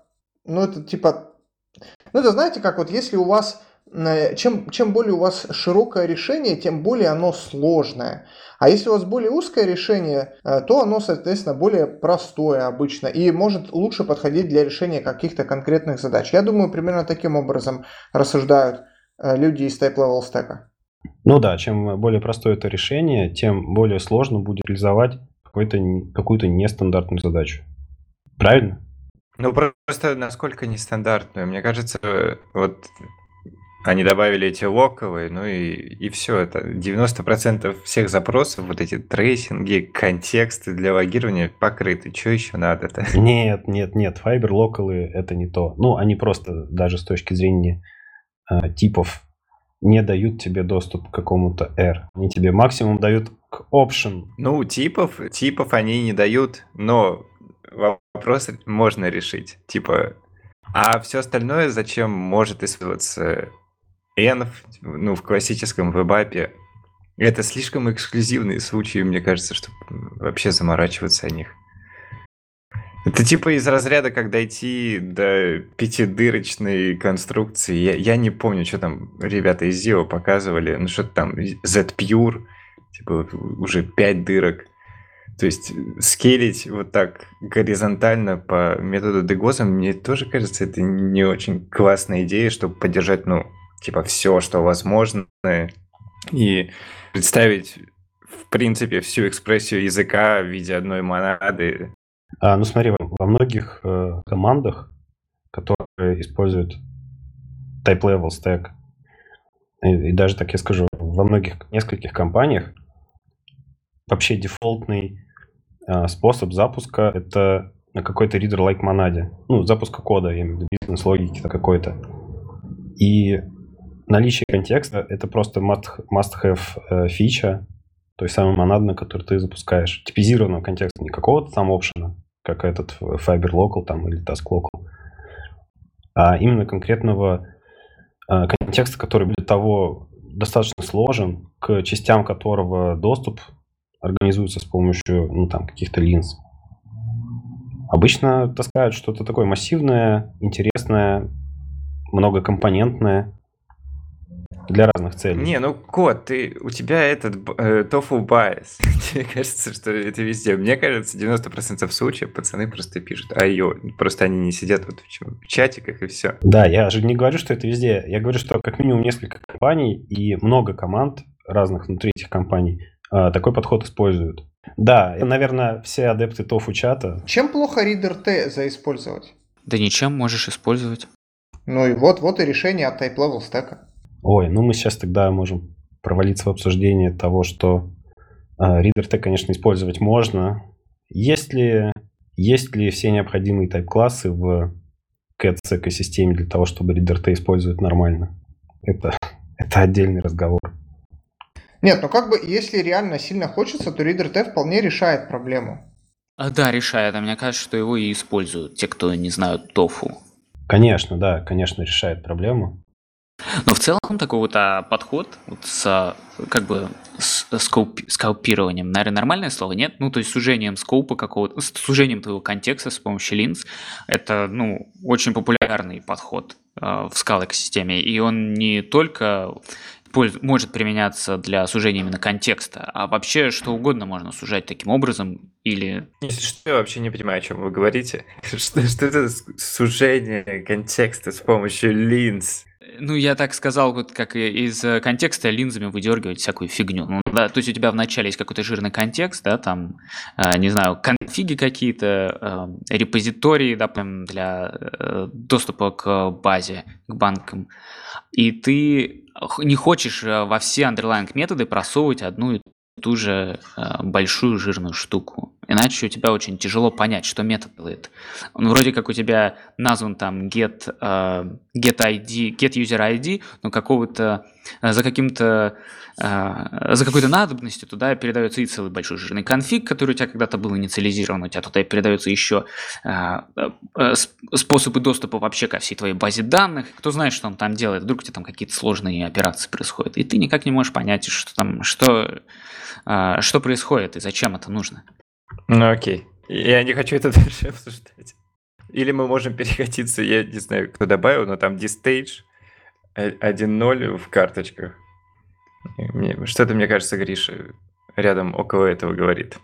ну, это типа... Ну, это знаете, как вот если у вас чем, чем более у вас широкое решение, тем более оно сложное. А если у вас более узкое решение, э, то оно, соответственно, более простое обычно и может лучше подходить для решения каких-то конкретных задач. Я думаю, примерно таким образом рассуждают э, люди из Type Level Stack. Ну да, чем более простое это решение, тем более сложно будет реализовать какую-то нестандартную задачу. Правильно? Ну, просто насколько нестандартную. Мне кажется, вот они добавили эти локалы, ну и, и все. Это 90% всех запросов, вот эти трейсинги, контексты для логирования покрыты. Что еще надо-то? Нет, нет, нет. Fiber локалы это не то. Ну, они просто даже с точки зрения э, типов не дают тебе доступ к какому-то R. Они тебе максимум дают к option. Ну, типов, типов они не дают, но вопрос можно решить. Типа, а все остальное зачем может использоваться Env, ну, в классическом вебапе, это слишком эксклюзивные случаи, мне кажется, чтобы вообще заморачиваться о них. Это типа из разряда, как дойти до пятидырочной конструкции. Я, я не помню, что там ребята из ZIO показывали. Ну, что-то там Z-Pure, типа уже пять дырок. То есть скейлить вот так горизонтально по методу Дегоза, мне тоже кажется, это не очень классная идея, чтобы поддержать, ну, типа все, что возможно, и представить, в принципе, всю экспрессию языка в виде одной монады. А, ну смотри, во многих э, командах, которые используют type level stack, и, и даже, так я скажу, во многих, нескольких компаниях вообще дефолтный э, способ запуска это на какой-то reader-like монаде. Ну, запуска кода, я имею в виду бизнес-логики какой-то. И наличие контекста — это просто must-have э, фича, той самой монады, которую ты запускаешь. Типизированного контекста, не какого-то там опшена, как этот Fiber Local там или Task Local, а именно конкретного э, контекста, который для того достаточно сложен, к частям которого доступ организуется с помощью ну, там, каких-то линз. Обычно таскают что-то такое массивное, интересное, многокомпонентное, для разных целей. Не, ну кот, ты, у тебя этот э, Tofu bias. Тебе кажется, что это везде. Мне кажется, 90% случаев пацаны просто пишут IO. Просто они не сидят вот в чатиках и все. Да, я же не говорю, что это везде. Я говорю, что как минимум несколько компаний и много команд разных внутри этих компаний э, такой подход используют. Да, наверное, все адепты тофу чата. Чем плохо Reader T заиспользовать? Да ничем можешь использовать. Ну и вот, вот и решение от Type Level Stack. Ой, ну мы сейчас тогда можем провалиться в обсуждение того, что Reader T, конечно, использовать можно. Есть ли, есть ли все необходимые тайп-классы в Cats экосистеме для того, чтобы Reader T использовать нормально? Это, это отдельный разговор. Нет, ну как бы, если реально сильно хочется, то Reader T вполне решает проблему. А, да, решает. А мне кажется, что его и используют те, кто не знают тофу. Конечно, да, конечно, решает проблему. Но в целом такой вот а, подход вот с как бы с скоуп, скалпированием, наверное, нормальное слово, нет? Ну, то есть сужением скоупа какого-то, сужением твоего контекста с помощью линз. Это, ну, очень популярный подход э, в скал экосистеме. И он не только может применяться для сужения именно контекста, а вообще что угодно можно сужать таким образом или... Если что, я вообще не понимаю, о чем вы говорите. Что, что это сужение контекста с помощью линз? Ну, я так сказал, вот как из э, контекста линзами выдергивать всякую фигню. Ну, да, то есть у тебя вначале есть какой-то жирный контекст, да, там, э, не знаю, конфиги какие-то, э, репозитории, да, для э, доступа к базе, к банкам. И ты не хочешь э, во все underlying методы просовывать одну и ту же э, большую жирную штуку. Иначе у тебя очень тяжело понять, что метод делает. Он вроде как у тебя назван там get, uh, get ID, get user ID, но какого-то uh, за каким-то uh, за какой-то надобностью туда передается и целый большой жирный конфиг, который у тебя когда-то был инициализирован, у тебя туда передается еще способы доступа вообще ко всей твоей базе данных. Кто знает, что он там делает, вдруг у тебя там какие-то сложные операции происходят, и ты никак не можешь понять, что там, что, что происходит и зачем это нужно. Ну окей. Я не хочу это дальше обсуждать. Или мы можем перекатиться, я не знаю, кто добавил, но там D-Stage 1.0 в карточках. Что-то, мне кажется, Гриша рядом около этого говорит.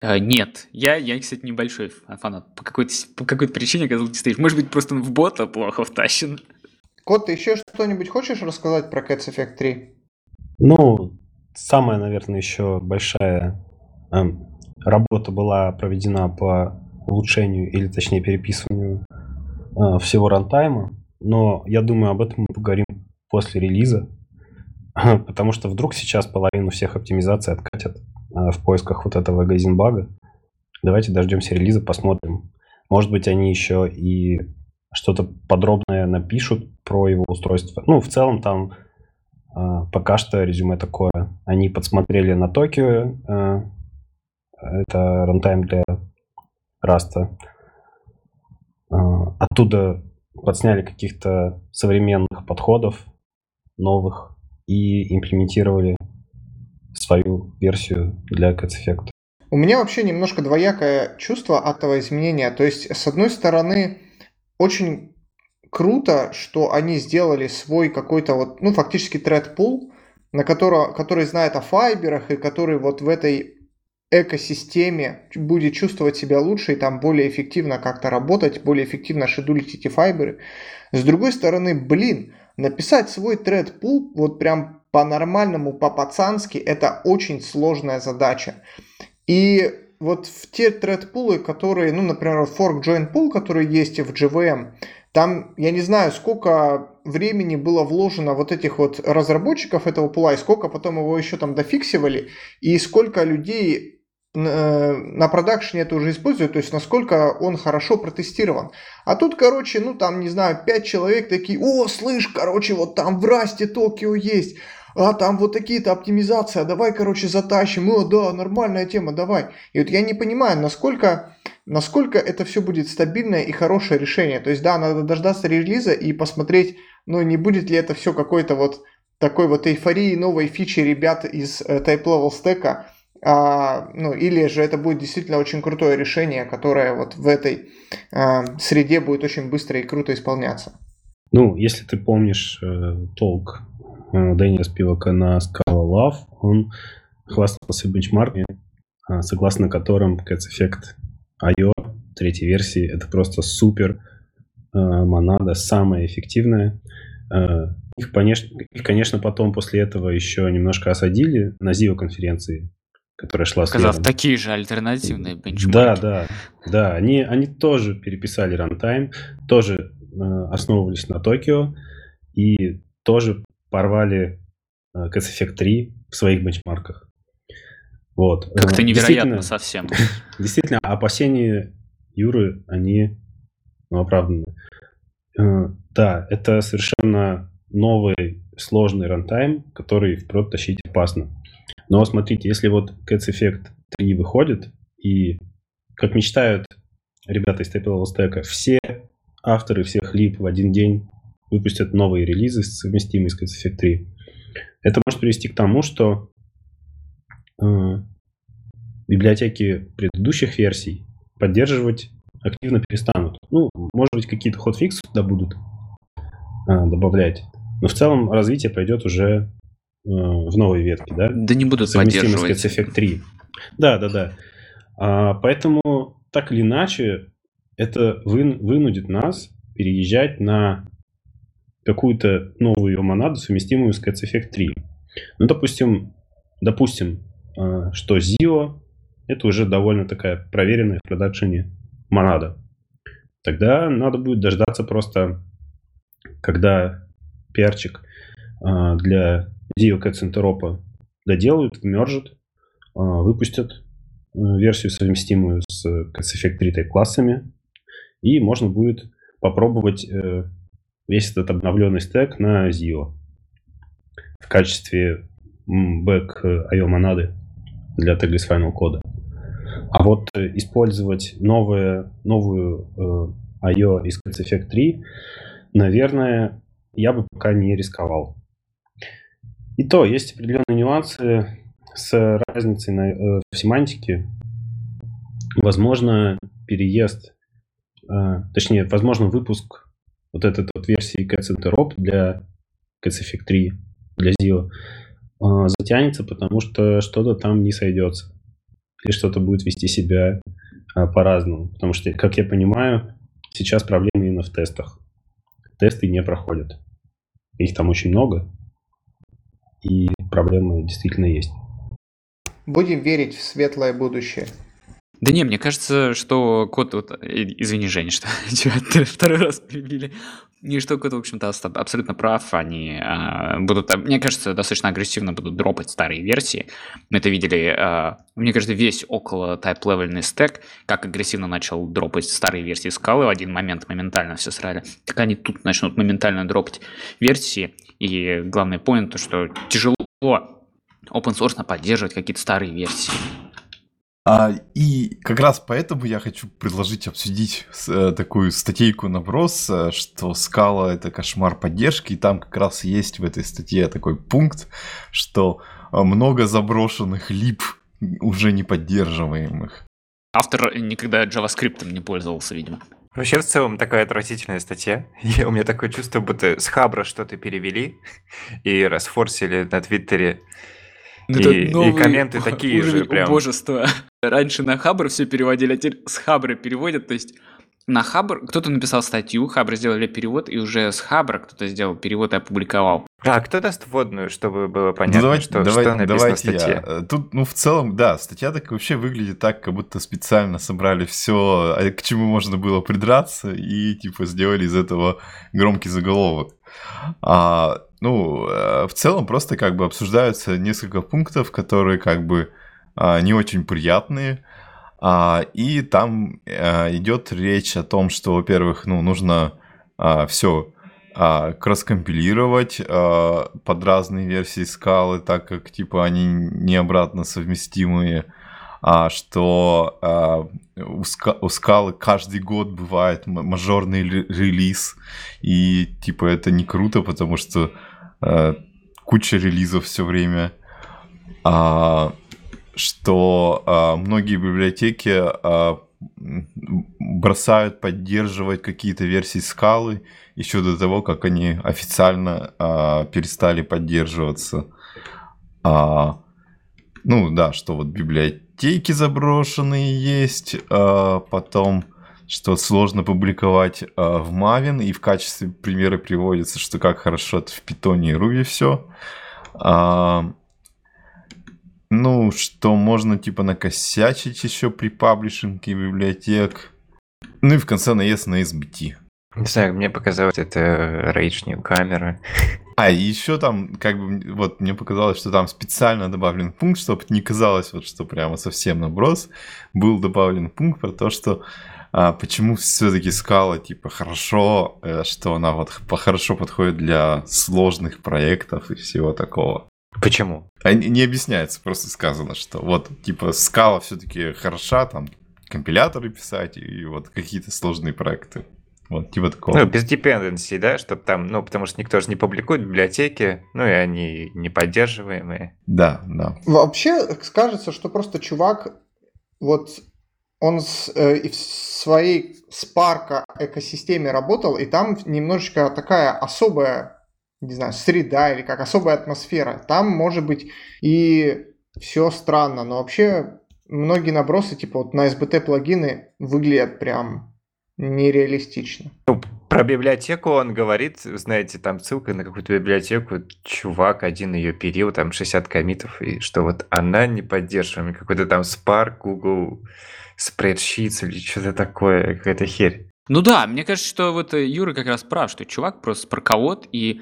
А, нет, я, я, кстати, небольшой фанат. По какой-то, по какой-то причине оказался D-Stage. Может быть, просто он в бота плохо втащен. Кот, ты еще что-нибудь хочешь рассказать про Cats Effect 3? Ну, самая, наверное, еще большая эм, Работа была проведена по улучшению или точнее переписыванию э, всего рантайма, но я думаю, об этом мы поговорим после релиза, потому что вдруг сейчас половину всех оптимизаций откатят э, в поисках вот этого гайзенбага. Давайте дождемся релиза, посмотрим. Может быть, они еще и что-то подробное напишут про его устройство. Ну, в целом там э, пока что резюме такое. Они подсмотрели на Токио э, это рантайм для Раста. Оттуда подсняли каких-то современных подходов, новых, и имплементировали свою версию для Cats Effect. У меня вообще немножко двоякое чувство от этого изменения. То есть, с одной стороны, очень круто, что они сделали свой какой-то вот, ну, фактически pool, на которого, который знает о файберах и который вот в этой экосистеме будет чувствовать себя лучше и там более эффективно как-то работать, более эффективно шедулить эти файберы. С другой стороны, блин, написать свой thread pool вот прям по-нормальному, по-пацански, это очень сложная задача. И вот в те thread пулы, которые, ну, например, fork join pool, которые есть в JVM, там, я не знаю, сколько времени было вложено вот этих вот разработчиков этого пула, и сколько потом его еще там дофиксивали, и сколько людей на продакшене это уже используют, то есть насколько он хорошо протестирован. А тут, короче, ну там, не знаю, 5 человек такие, о, слышь, короче, вот там в Расте Токио есть, а там вот такие-то оптимизации, а давай, короче, затащим, о, да, нормальная тема, давай. И вот я не понимаю, насколько, насколько это все будет стабильное и хорошее решение. То есть, да, надо дождаться релиза и посмотреть, ну, не будет ли это все какой-то вот такой вот эйфории новой фичи ребят из э, Type Level Stack, а, ну, или же это будет действительно очень крутое решение, которое вот в этой а, среде будет очень быстро и круто исполняться. Ну, если ты помнишь э, толк э, Дэниела Спивака на Scala Love, он хвастался бенчмарками, э, согласно которым Cats Effect IO третьей версии это просто супер э, монада, самая эффективная. Их, конечно, их, конечно, потом после этого еще немножко осадили на ZIO конференции, которая шла Сказав, следом. такие же альтернативные Да, бенчмарки. да, да. Они, они тоже переписали рантайм, тоже э, основывались на Токио и тоже порвали э, Cats Effect 3 в своих бенчмарках. Вот. Как-то Э, невероятно совсем. Действительно, опасения Юры, они ну, оправданы. Э, Да, это совершенно новый сложный рантайм, который впрочем тащить опасно. Но смотрите, если вот Cats Effect 3 выходит, и, как мечтают ребята из Level Stack, все авторы всех лип в один день выпустят новые релизы, совместимые с Cats Effect 3, это может привести к тому, что э, библиотеки предыдущих версий поддерживать активно перестанут. Ну, может быть, какие-то хотфиксы туда будут а, добавлять. Но в целом развитие пойдет уже э, в новой ветке, да? Да не будут Совместимость с поддерживать. Effect 3. Да, да, да. А, поэтому, так или иначе, это вын- вынудит нас переезжать на какую-то новую монаду, совместимую с Cats Effect 3. Ну, допустим, допустим, а, что Zio это уже довольно такая проверенная в продакшене монада. Тогда надо будет дождаться просто, когда пиарчик а, для Zio Cats Interop доделают, вмержат, а, выпустят э, версию совместимую с Cats Effect 3 type классами, и можно будет попробовать э, весь этот обновленный стек на Zio в качестве бэк IO монады для Tagless Final кода. А вот э, использовать новое, новую э, IO из Cats Effect 3, наверное, я бы пока не рисковал. И то, есть определенные нюансы с разницей на, э, в семантике. Возможно, переезд, э, точнее, возможно, выпуск вот этой вот версии Cats Interop для Cats Effect 3, для Zio, э, затянется, потому что что-то там не сойдется. Или что-то будет вести себя э, по-разному. Потому что, как я понимаю, сейчас проблема именно в тестах. Тесты не проходят. Их там очень много. И проблемы действительно есть. Будем верить в светлое будущее. Да не, мне кажется, что код... Вот, э, извини, Женя, что тебя второй раз перебили. И код, в общем-то, абсолютно прав. Они а, будут, мне кажется, достаточно агрессивно будут дропать старые версии. Мы это видели, а, мне кажется, весь около type-левельный стек, как агрессивно начал дропать старые версии скалы в один момент, моментально все срали. Так они тут начнут моментально дропать версии. И главный point, то, что тяжело open source поддерживать какие-то старые версии. А, и как раз поэтому я хочу предложить обсудить э, такую статейку наброс, э, что скала это кошмар поддержки, и там как раз есть в этой статье такой пункт, что э, много заброшенных лип уже не поддерживаемых. Автор никогда JavaScript не пользовался, видимо. Вообще, в целом, такая отвратительная статья. Я, у меня такое чувство, будто с Хабра что-то перевели и расфорсили на Твиттере. Ну, И- и комменты такие же, прям. убожества. Раньше на Хабр все переводили, а теперь с Хабра переводят. То есть на Хабр кто-то написал статью, Хабр сделали перевод, и уже с Хабра кто-то сделал перевод и опубликовал. А кто даст вводную, чтобы было понятно, Ну, давайте, что, давай- что написано в давайте статье? я. Э, Тут, ну, в целом, да, статья так вообще выглядит так, как будто специально собрали все, к чему можно было придраться, и, типа, сделали из этого громкий заголовок. А, ну, э, в целом просто как бы обсуждаются несколько пунктов, которые как бы а, не очень приятные. А, и там а, идет речь о том, что, во-первых, ну, нужно все а, краскомпилировать а, под разные версии скалы, так как типа они не обратно совместимые, а что у, ска- у скалы каждый год бывает мажорный ре- релиз, и типа это не круто, потому что куча релизов все время. А, что а, многие библиотеки а, бросают поддерживать какие-то версии скалы еще до того, как они официально а, перестали поддерживаться. А, ну да, что вот библиотеки заброшенные есть, а, потом что сложно публиковать а, в Maven, и в качестве примера приводится, что как хорошо это в Python и Ruby все. А, ну, что можно типа накосячить еще при паблишинге библиотек. Ну и в конце наезд на SBT. Не знаю, мне показалось, это рейдж камера. А, и еще там, как бы, вот мне показалось, что там специально добавлен пункт, чтобы не казалось, вот что прямо совсем наброс, был добавлен пункт про то, что а, почему все-таки скала, типа, хорошо, э, что она вот хорошо подходит для сложных проектов и всего такого. Почему? А не объясняется, просто сказано, что вот, типа, скала все-таки хороша, там, компиляторы писать и вот какие-то сложные проекты. Вот, типа такого. Ну, без dependency, да, чтобы там, ну, потому что никто же не публикует библиотеки, ну, и они не поддерживаемые. Да, да. Вообще, кажется, что просто чувак, вот он э, в своей Spark экосистеме работал, и там немножечко такая особая не знаю, среда или как особая атмосфера. Там может быть и все странно, но вообще многие набросы, типа вот на SBT плагины выглядят прям нереалистично. Ну, про библиотеку он говорит, знаете, там ссылка на какую-то библиотеку, чувак один ее перил, там 60 комитов, и что вот она не поддерживаем, какой-то там Spark, Google Spreadsheets или что-то такое, какая-то херь. Ну да, мне кажется, что вот э, Юра как раз прав, что чувак просто спарковод, и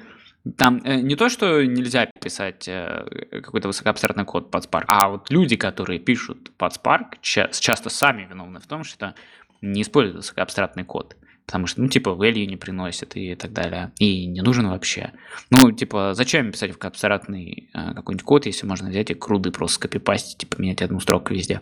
там э, не то, что нельзя писать э, какой-то высокоабстрактный код под Spark, а вот люди, которые пишут под Spark, ча- часто сами виновны в том, что не используют высокоабстрактный код. Потому что, ну, типа, value не приносит и так далее. И не нужен вообще. Ну, типа, зачем писать в абстрактный э, какой-нибудь код, если можно взять и круды просто скопипастить, типа, менять одну строку везде.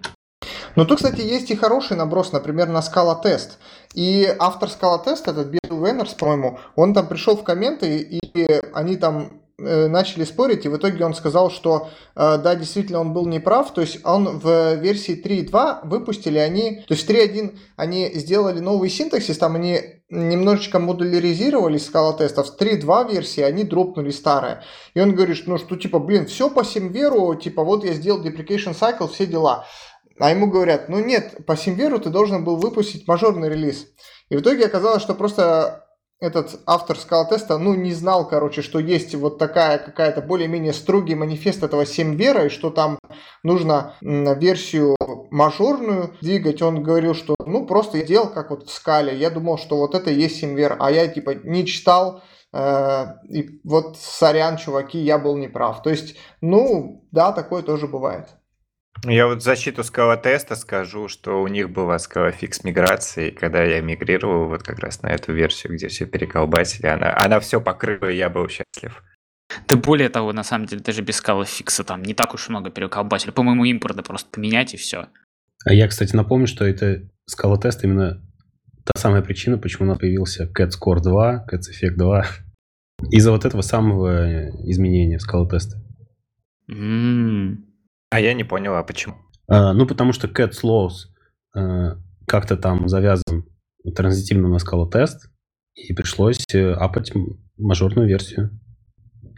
Ну, тут, кстати, есть и хороший наброс, например, на Scala тест. И автор Scala тест, этот Билл Веннерс, по-моему, он там пришел в комменты, и они там э, начали спорить, и в итоге он сказал, что э, да, действительно он был неправ, то есть он в версии 3.2 выпустили они, то есть в 3.1 они сделали новый синтаксис, там они немножечко модуляризировали скала тестов, в 3.2 версии они дропнули старое. И он говорит, ну что типа, блин, все по Симверу, типа вот я сделал deprecation cycle, все дела. А ему говорят, ну нет, по Симверу ты должен был выпустить мажорный релиз. И в итоге оказалось, что просто этот автор скала-теста, ну, не знал, короче, что есть вот такая какая-то более-менее строгий манифест этого Симвера, и что там нужно версию мажорную двигать. Он говорил, что, ну, просто я делал как вот в скале. Я думал, что вот это и есть SemVer, а я, типа, не читал, э, и вот, сорян, чуваки, я был неправ. То есть, ну, да, такое тоже бывает. Я вот в защиту скала-теста скажу, что у них была Scalafix миграции, когда я мигрировал вот как раз на эту версию, где все переколбасили, она, она все покрыла, и я был счастлив. Да более того, на самом деле, даже без скала-фикса там не так уж много переколбасили. По-моему, импорты просто поменять и все. А я, кстати, напомню, что это скала-тест именно та самая причина, почему у нас появился Cat Score 2, Cat Effect 2. Из-за вот этого самого изменения скала-теста. Mm. А я не понял, а почему? А, ну, потому что Cat Slows а, как-то там завязан транзитивно на скалу тест, и пришлось э, апать мажорную версию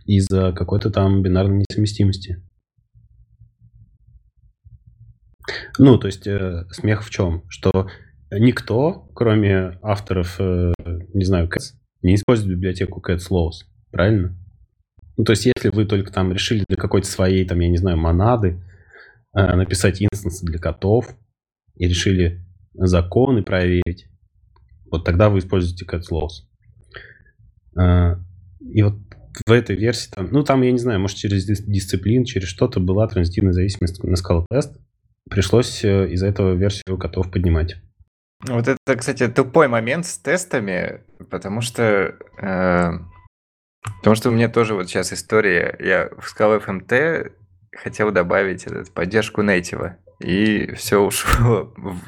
из-за какой-то там бинарной несовместимости. Ну, то есть э, смех в чем? Что никто, кроме авторов, э, не знаю, Cats, не использует библиотеку Cat Slows, правильно? Ну, то есть, если вы только там решили для какой-то своей, там, я не знаю, монады э, написать инстансы для котов и решили законы проверить, вот тогда вы используете catslaws. Э, и вот в этой версии, там, ну, там, я не знаю, может, через дисциплин, через что-то была транзитивная зависимость на скала тест. Пришлось э, из-за этого версию котов поднимать. Вот это, кстати, тупой момент с тестами, потому что э, Потому что у меня тоже вот сейчас история. Я в Scala FMT хотел добавить этот, поддержку native. И все ушло в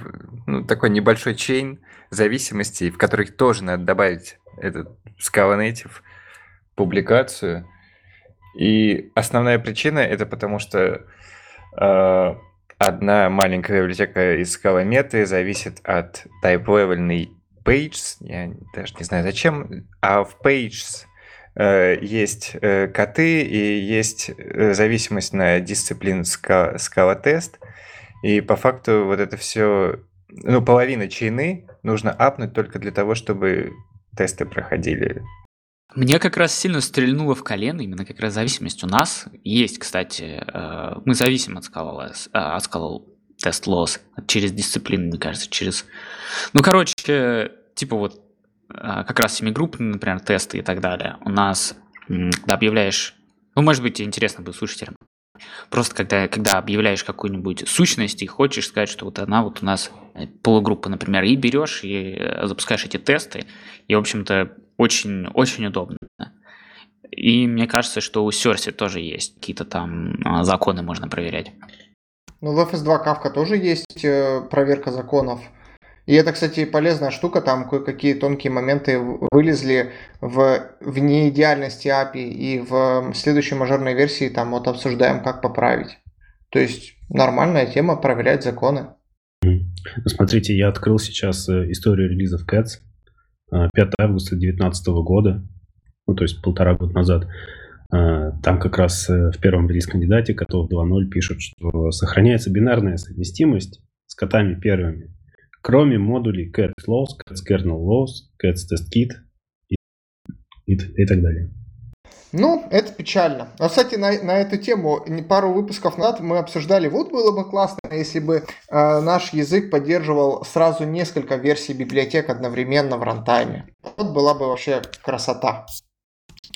ну, такой небольшой чейн зависимостей, в которых тоже надо добавить этот Scala Native публикацию. И основная причина это потому что э, одна маленькая библиотека из скала меты зависит от type-level pages, я даже не знаю зачем, а в pages есть э, коты и есть э, зависимость на дисциплин скала тест, и по факту вот это все, ну, половина чайны нужно апнуть только для того, чтобы тесты проходили. Мне как раз сильно стрельнуло в колено, именно как раз зависимость у нас есть, кстати, э, мы зависим от э, от Scala Test Loss через дисциплины, мне кажется, через... Ну, короче, типа вот э, как раз семигруппные, например, тесты и так далее. У нас, когда объявляешь... Ну, может быть, интересно будет слушателям. Просто когда, когда объявляешь какую-нибудь сущность и хочешь сказать, что вот она вот у нас э, полугруппа, например, и берешь и э, запускаешь эти тесты, и, в общем-то, очень, очень удобно. И мне кажется, что у Серси тоже есть какие-то там а, законы можно проверять. Ну, в FS2 Kafka тоже есть э, проверка законов. И это, кстати, полезная штука, там кое-какие тонкие моменты вылезли в, в неидеальности API, и в следующей мажорной версии там вот обсуждаем, как поправить. То есть нормальная тема проверять законы. Смотрите, я открыл сейчас э, историю релизов Cats 5 э, августа 2019 года, ну, то есть полтора года назад. Э, там как раз в первом релиз-кандидате котов 2.0 пишут, что сохраняется бинарная совместимость с котами первыми кроме модулей cat loss, cat kernel loss, cat test kit и, и, и так далее. Ну, это печально. А, кстати, на, на эту тему пару выпусков назад мы обсуждали, вот было бы классно, если бы э, наш язык поддерживал сразу несколько версий библиотек одновременно в рантайме. Вот была бы вообще красота.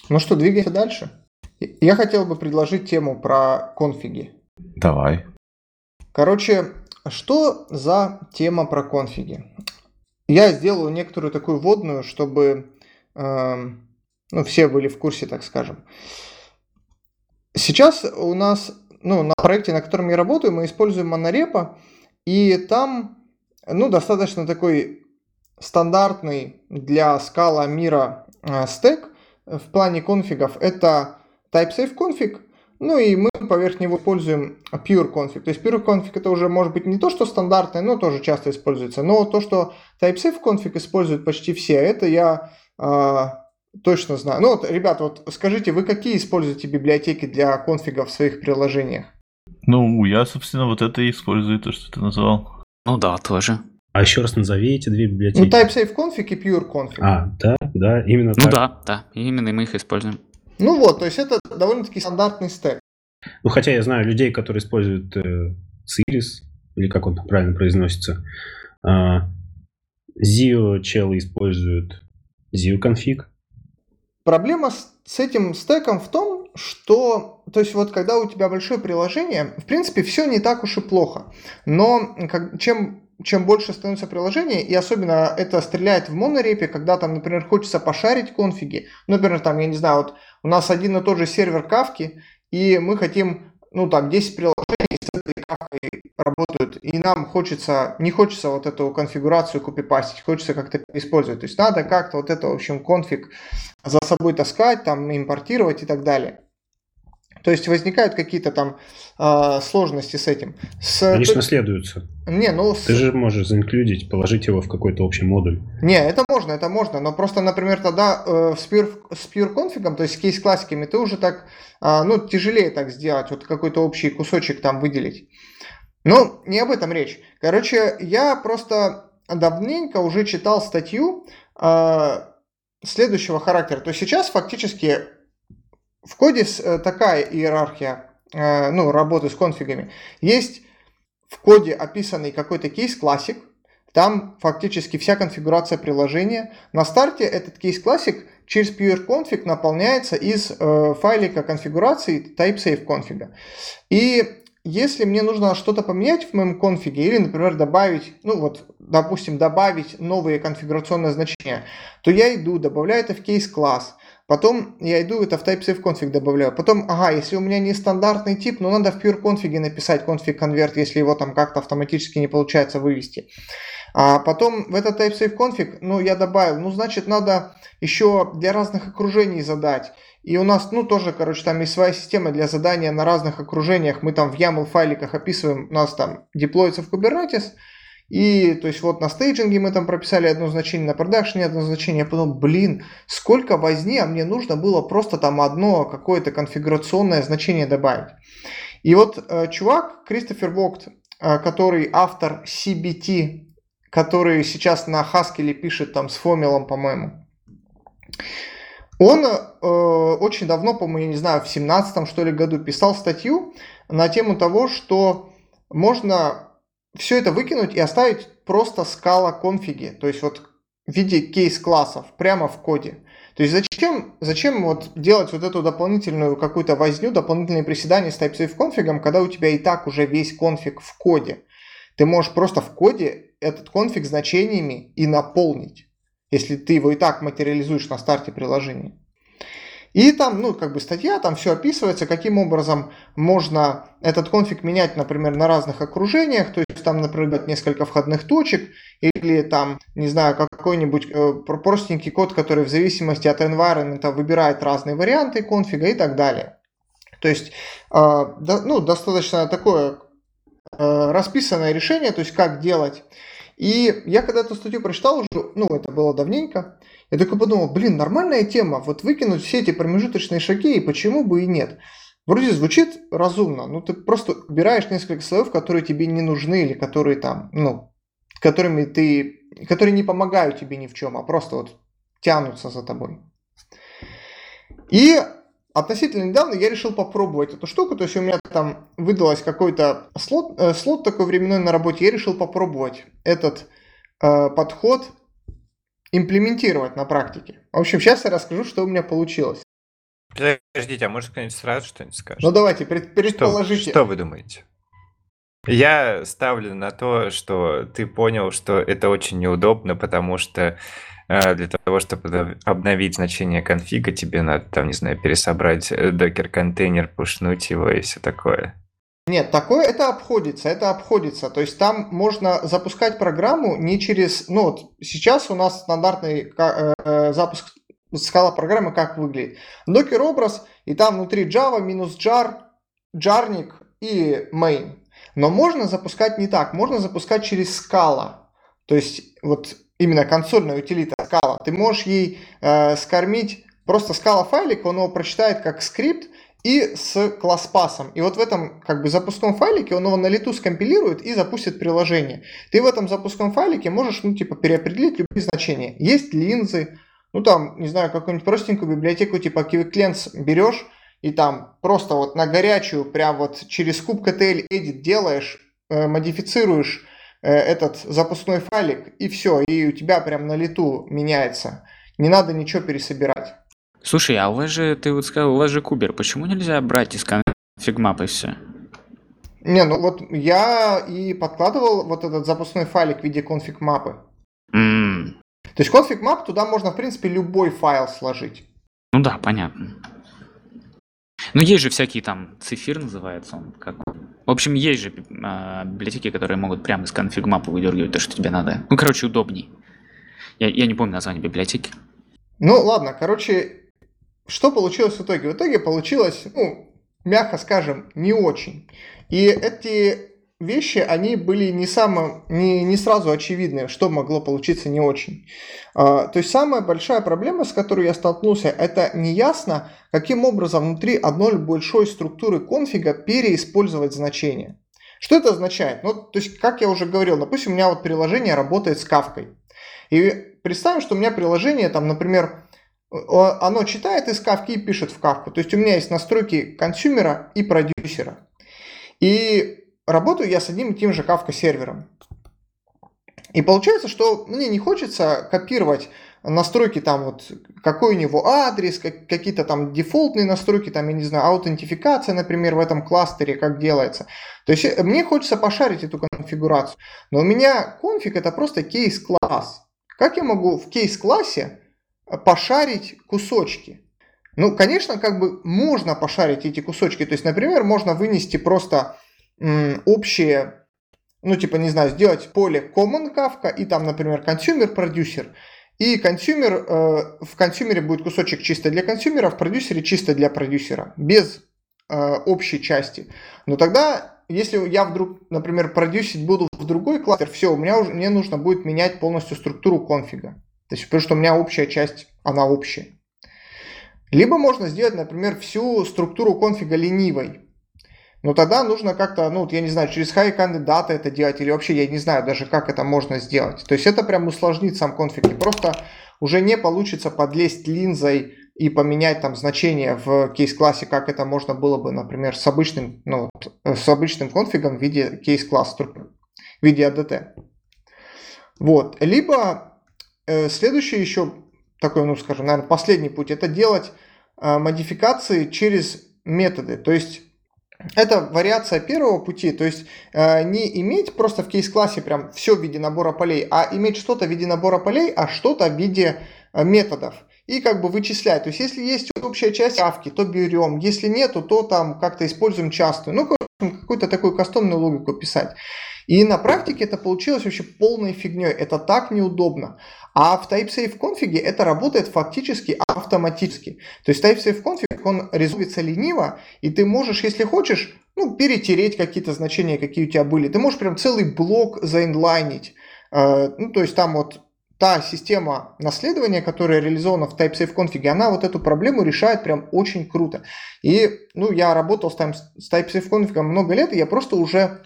Ну что, двигаемся дальше. Я хотел бы предложить тему про конфиги. Давай. Короче, что за тема про конфиги? Я сделаю некоторую такую вводную, чтобы э, ну, все были в курсе, так скажем. Сейчас у нас, ну, на проекте, на котором я работаю, мы используем монорепо, и там, ну, достаточно такой стандартный для скала мира э, стек в плане конфигов. Это TypeSafe config – ну и мы поверх него используем pure config. То есть pure config это уже может быть не то, что стандартное, но тоже часто используется. Но то, что TypeSafe config используют почти все, это я э, точно знаю. Ну вот, ребята, вот скажите, вы какие используете библиотеки для конфигов в своих приложениях? Ну, я, собственно, вот это и использую, то, что ты назвал. Ну да, тоже. А еще раз назови эти две библиотеки. Ну, TypeSafe config и Pure config. А, да, да, именно ну, так. Ну да, да, именно мы их используем. Ну вот, то есть это довольно-таки стандартный стек. Ну, хотя я знаю людей, которые используют э, Ciris, или как он правильно произносится. Э, Zio челы используют Zio config. Проблема с, с этим стеком в том, что, то есть вот когда у тебя большое приложение, в принципе, все не так уж и плохо. Но как, чем чем больше становится приложение, и особенно это стреляет в монорепе, когда там, например, хочется пошарить конфиги. Например, там, я не знаю, вот у нас один и тот же сервер кавки, и мы хотим, ну там, 10 приложений с этой кавкой работают, и нам хочется, не хочется вот эту конфигурацию копипастить, хочется как-то использовать. То есть надо как-то вот это, в общем, конфиг за собой таскать, там, импортировать и так далее. То есть возникают какие-то там э, сложности с этим. С, Они же наследуются. Не, ну... Ты же можешь заинклюдить, положить его в какой-то общий модуль. Не, это можно, это можно. Но просто, например, тогда э, с, pure, с pure config, то есть с кейс-классиками, ты уже так, э, ну, тяжелее так сделать, вот какой-то общий кусочек там выделить. Ну, не об этом речь. Короче, я просто давненько уже читал статью э, следующего характера. То есть сейчас фактически в коде э, такая иерархия э, ну, работы с конфигами. Есть в коде описанный какой-то кейс-классик, там фактически вся конфигурация приложения. На старте этот кейс-классик через PureConfig наполняется из э, файлика конфигурации TypeSafe конфига. И если мне нужно что-то поменять в моем конфиге или, например, добавить, ну вот, допустим, добавить новые конфигурационные значения, то я иду, добавляю это в кейс-класс. Потом я иду это в TypeSafe config добавляю. Потом, ага, если у меня не стандартный тип, ну надо в pure config написать config convert, если его там как-то автоматически не получается вывести. А потом в этот TypeSafe config, ну, я добавил, ну, значит, надо еще для разных окружений задать. И у нас, ну, тоже, короче, там есть своя система для задания на разных окружениях. Мы там в YAML файликах описываем, у нас там деплоится в Kubernetes. И, то есть, вот на стейджинге мы там прописали одно значение, на продакшене одно значение. Я подумал, блин, сколько возни, а мне нужно было просто там одно какое-то конфигурационное значение добавить. И вот э, чувак, Кристофер Вогт, э, который автор CBT, который сейчас на Haskell пишет там с Фомилом, по-моему, он э, очень давно, по-моему, я не знаю, в 17 что ли году писал статью на тему того, что можно все это выкинуть и оставить просто скала конфиги, то есть вот в виде кейс-классов прямо в коде. То есть зачем, зачем вот делать вот эту дополнительную какую-то возню, дополнительные приседания с TypeSafe конфигом, когда у тебя и так уже весь конфиг в коде. Ты можешь просто в коде этот конфиг значениями и наполнить, если ты его и так материализуешь на старте приложения. И там, ну, как бы статья, там все описывается, каким образом можно этот конфиг менять, например, на разных окружениях, то есть там, например, несколько входных точек, или там, не знаю, какой-нибудь э, простенький код, который в зависимости от environment выбирает разные варианты конфига и так далее. То есть, э, ну, достаточно такое э, расписанное решение, то есть как делать. И я когда эту статью прочитал уже, ну, это было давненько, я только подумал, блин, нормальная тема, вот выкинуть все эти промежуточные шаги, и почему бы и нет. Вроде звучит разумно, ну ты просто убираешь несколько слоев, которые тебе не нужны, или которые там, ну, которыми ты, которые не помогают тебе ни в чем, а просто вот тянутся за тобой. И относительно недавно я решил попробовать эту штуку, то есть у меня там выдалось какой-то слот, э, слот такой временной на работе, я решил попробовать этот э, подход имплементировать на практике. В общем, сейчас я расскажу, что у меня получилось. Подождите, а может кто-нибудь сразу что-нибудь скажет? Ну давайте, предположите. Что, что вы думаете? Я ставлю на то, что ты понял, что это очень неудобно, потому что э, для того, чтобы обновить значение конфига, тебе надо, там, не знаю, пересобрать э, докер-контейнер, пушнуть его и все такое. Нет, такое это обходится, это обходится. То есть там можно запускать программу не через... Ну вот сейчас у нас стандартный э, э, запуск скала программы как выглядит. Докер образ, и там внутри Java минус jar, jarnik и main. Но можно запускать не так, можно запускать через скала. То есть вот именно консольная утилита скала. Ты можешь ей э, скормить просто скала файлик, он его прочитает как скрипт, и с класс-пасом. И вот в этом как бы запускном файлике он его на лету скомпилирует и запустит приложение. Ты в этом запускном файлике можешь, ну, типа, переопределить любые значения. Есть линзы, ну, там, не знаю, какую-нибудь простенькую библиотеку типа QuickLens берешь и там просто вот на горячую, прям вот через KTL edit делаешь, э, модифицируешь э, этот запускной файлик, и все, и у тебя прям на лету меняется. Не надо ничего пересобирать. Слушай, а у вас же, ты вот сказал, у вас же кубер, почему нельзя брать из config map а все? Не, ну вот я и подкладывал вот этот запускной файлик в виде config map ы. Mm. То есть config map туда можно, в принципе, любой файл сложить. Ну да, понятно. Ну есть же всякие там цифир называется он. Как... В общем, есть же э, библиотеки, которые могут прямо из config map ы выдергивать то, что тебе надо. Ну, короче, удобней. Я, я не помню название библиотеки. Ну, ладно, короче, что получилось в итоге? В итоге получилось, ну, мягко скажем, не очень. И эти вещи, они были не, само, не, не сразу очевидны, что могло получиться не очень. А, то есть самая большая проблема, с которой я столкнулся, это неясно, каким образом внутри одной большой структуры конфига переиспользовать значения. Что это означает? Ну, то есть, как я уже говорил, допустим, у меня вот приложение работает с кавкой. И представим, что у меня приложение, там, например, оно читает из кавки и пишет в кавку. То есть у меня есть настройки консюмера и продюсера. И работаю я с одним и тем же кавка сервером. И получается, что мне не хочется копировать настройки там вот, какой у него адрес, как, какие-то там дефолтные настройки, там, я не знаю, аутентификация, например, в этом кластере, как делается. То есть э, мне хочется пошарить эту конфигурацию. Но у меня конфиг это просто case class. Как я могу в case class е пошарить кусочки. Ну, конечно, как бы можно пошарить эти кусочки. То есть, например, можно вынести просто м, общие ну, типа, не знаю, сделать поле common Kafka и там, например, consumer producer. И consumer, э, в consumer е будет кусочек чисто для consumer а, в продюсере чисто для продюсера, без э, общей части. Но тогда, если я вдруг, например, продюсить буду в другой кластер, все, у меня уже, мне нужно будет менять полностью структуру конфига. То есть, потому что у меня общая часть, она общая. Либо можно сделать, например, всю структуру конфига ленивой. Но тогда нужно как-то, ну, я не знаю, через high кандидата это делать, или вообще я не знаю даже, как это можно сделать. То есть это прям усложнит сам конфиг. И просто уже не получится подлезть линзой и поменять там значение в кейс-классе, как это можно было бы, например, с обычным, ну, с обычным конфигом в виде кейс-класс, в виде ADT. Вот. Либо э, следующий еще такой, ну, скажем, наверное, последний путь, это делать э, модификации через методы. То есть это вариация первого пути, то есть э, не иметь просто в кейс-классе прям все в виде набора полей, а иметь что-то в виде набора полей, а что-то в виде э, методов. И как бы вычислять. То есть если есть общая часть авки, то берем. Если нету, то там как-то используем частую. Ну, какую-то такую кастомную логику писать. И на практике это получилось вообще полной фигней. Это так неудобно. А в TypeSafe конфиге это работает фактически автоматически. То есть TypeSafe конфиг, он резолвится лениво, и ты можешь, если хочешь, ну, перетереть какие-то значения, какие у тебя были. Ты можешь прям целый блок заинлайнить. Э, ну, то есть там вот та система наследования, которая реализована в TypeSafe конфиге, она вот эту проблему решает прям очень круто. И, ну, я работал с, TypeSafe конфигом много лет, и я просто уже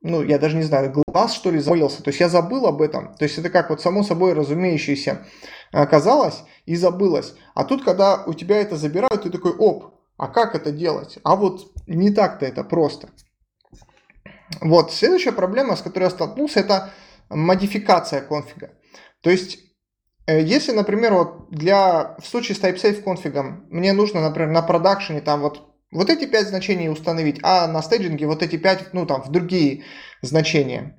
ну, я даже не знаю, глаз, что ли, забылился. То есть я забыл об этом. То есть это как вот само собой разумеющееся оказалось и забылось. А тут, когда у тебя это забирают, ты такой, оп, а как это делать? А вот не так-то это просто. Вот, следующая проблема, с которой я столкнулся, это модификация конфига. То есть, э, если, например, вот для, в случае с TypeSafe конфигом мне нужно, например, на продакшене там вот вот эти пять значений установить, а на стейджинге вот эти пять, ну там, в другие значения.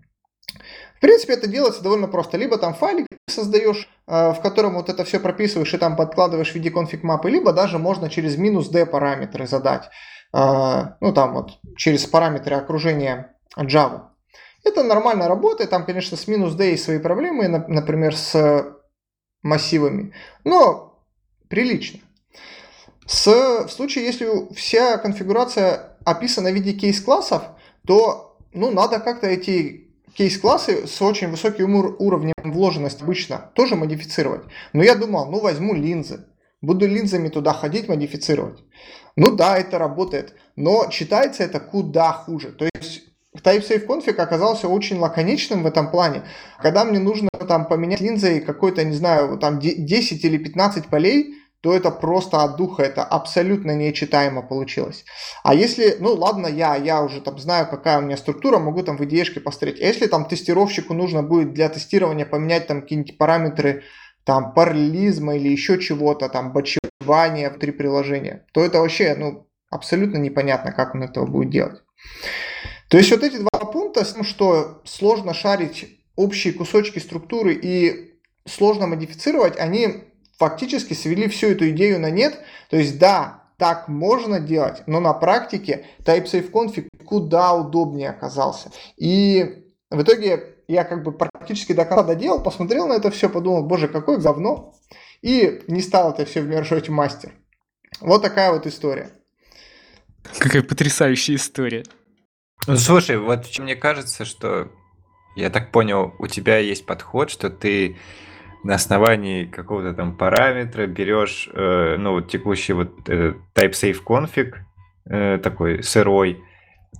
В принципе, это делается довольно просто. Либо там файлик создаешь, э, в котором вот это все прописываешь и там подкладываешь в виде конфиг мапы, либо даже можно через минус d параметры задать. Э, ну там вот через параметры окружения Java. Это нормально работает, там, конечно, с минус d есть свои проблемы, например, с массивами, но прилично. С, в случае, если вся конфигурация описана в виде кейс-классов, то ну, надо как-то эти кейс-классы с очень высоким уровнем вложенности обычно тоже модифицировать. Но я думал, ну возьму линзы, буду линзами туда ходить, модифицировать. Ну да, это работает, но читается это куда хуже. То есть TypeSafe конфиг оказался очень лаконичным в этом плане. Когда мне нужно там поменять линзой какой-то, не знаю, там 10 или 15 полей, то это просто от духа, это абсолютно нечитаемо получилось. А если, ну ладно, я, я уже там знаю, какая у меня структура, могу там в IDE посмотреть. А если там тестировщику нужно будет для тестирования поменять там какие-нибудь параметры там параллелизма или еще чего-то, там бачевания внутри приложения, то это вообще, ну, абсолютно непонятно, как он этого будет делать. То есть вот эти два пункта, с тем, что сложно шарить общие кусочки структуры и сложно модифицировать, они фактически свели всю эту идею на нет. То есть да, так можно делать, но на практике TypeSafe config куда удобнее оказался. И в итоге я как бы практически до конца доделал, посмотрел на это все, подумал, боже, какое говно, и не стал это все вмешивать в мастер. Вот такая вот история. Какая потрясающая история. Ну, слушай, вот мне кажется, что я так понял, у тебя есть подход, что ты на основании какого-то там параметра берешь, э, ну, вот текущий вот э, TypeSafe config, э, такой сырой,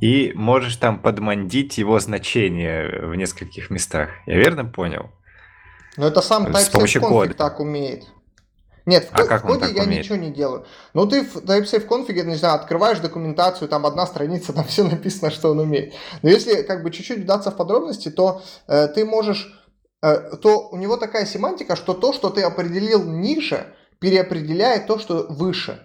и можешь там подмандить его значение в нескольких местах. Я верно понял? Ну, это сам TypeSafe config кода. так умеет. Нет, в, а в коде я умеет? ничего не делаю. Ну, ты в TypeSafe конфиге, не знаю, открываешь документацию, там одна страница, там все написано, что он умеет. Но если как бы чуть-чуть вдаться в подробности, то э, ты можешь то у него такая семантика, что то, что ты определил ниже, переопределяет то, что выше.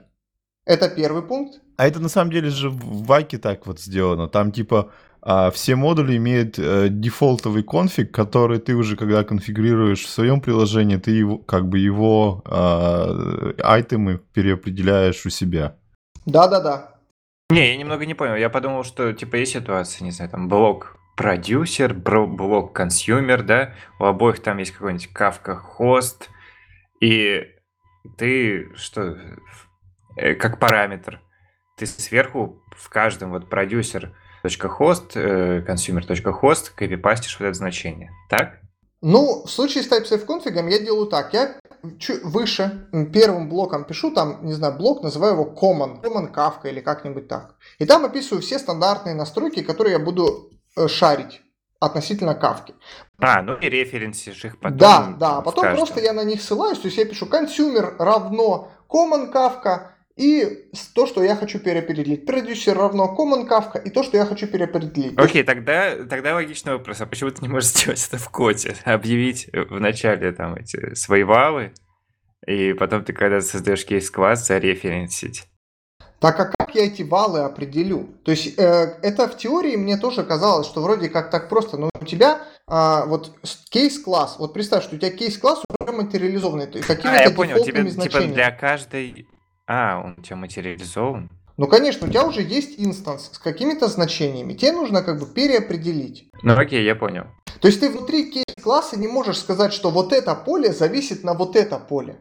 Это первый пункт. А это на самом деле же в Akka так вот сделано. Там типа а, все модули имеют а, дефолтовый конфиг, который ты уже когда конфигурируешь в своем приложении, ты его, как бы его а, item ы переопределяешь у себя. Да-да-да. Не, я немного не понял. Я подумал, что типа есть ситуация, не знаю, там блок продюсер, блок consumer, да, у обоих там есть какой-нибудь Kafka host, и ты что, э, как параметр, ты сверху в каждом вот продюсер .host, consumer.host копипастишь вот это значение, так? Ну, в случае с TypeSafe конфигом я делаю так. Я выше первым блоком пишу, там, не знаю, блок, называю его common, common Kafka или как-нибудь так. И там описываю все стандартные настройки, которые я буду шарить относительно кавки. А, ну и референсишь их потом. Да, да, потом просто я на них ссылаюсь, то есть я пишу consumer равно common Kafka, и то, что я хочу переопределить. Продюсер равно common Kafka и то, что я хочу переопределить. Окей, okay, тогда, тогда логичный вопрос. А почему ты не можешь сделать это в коде? Объявить в начале там эти свои валы, и потом ты, когда создаешь кейс-класс, зареференсить. Так а как я эти валы определю? То есть э, это в теории мне тоже казалось, что вроде как так просто, но у тебя э, вот кейс-класс, вот представь, что у тебя кейс-класс уже материализованный. Какими-то а, я понял, тебе типа для каждой а, он у тебя материализован? Ну, конечно, у тебя уже есть инстанс с какими-то значениями. Тебе нужно как бы переопределить. Ну, окей, я понял. То есть ты внутри кейс-класса не можешь сказать, что вот это поле зависит на вот это поле.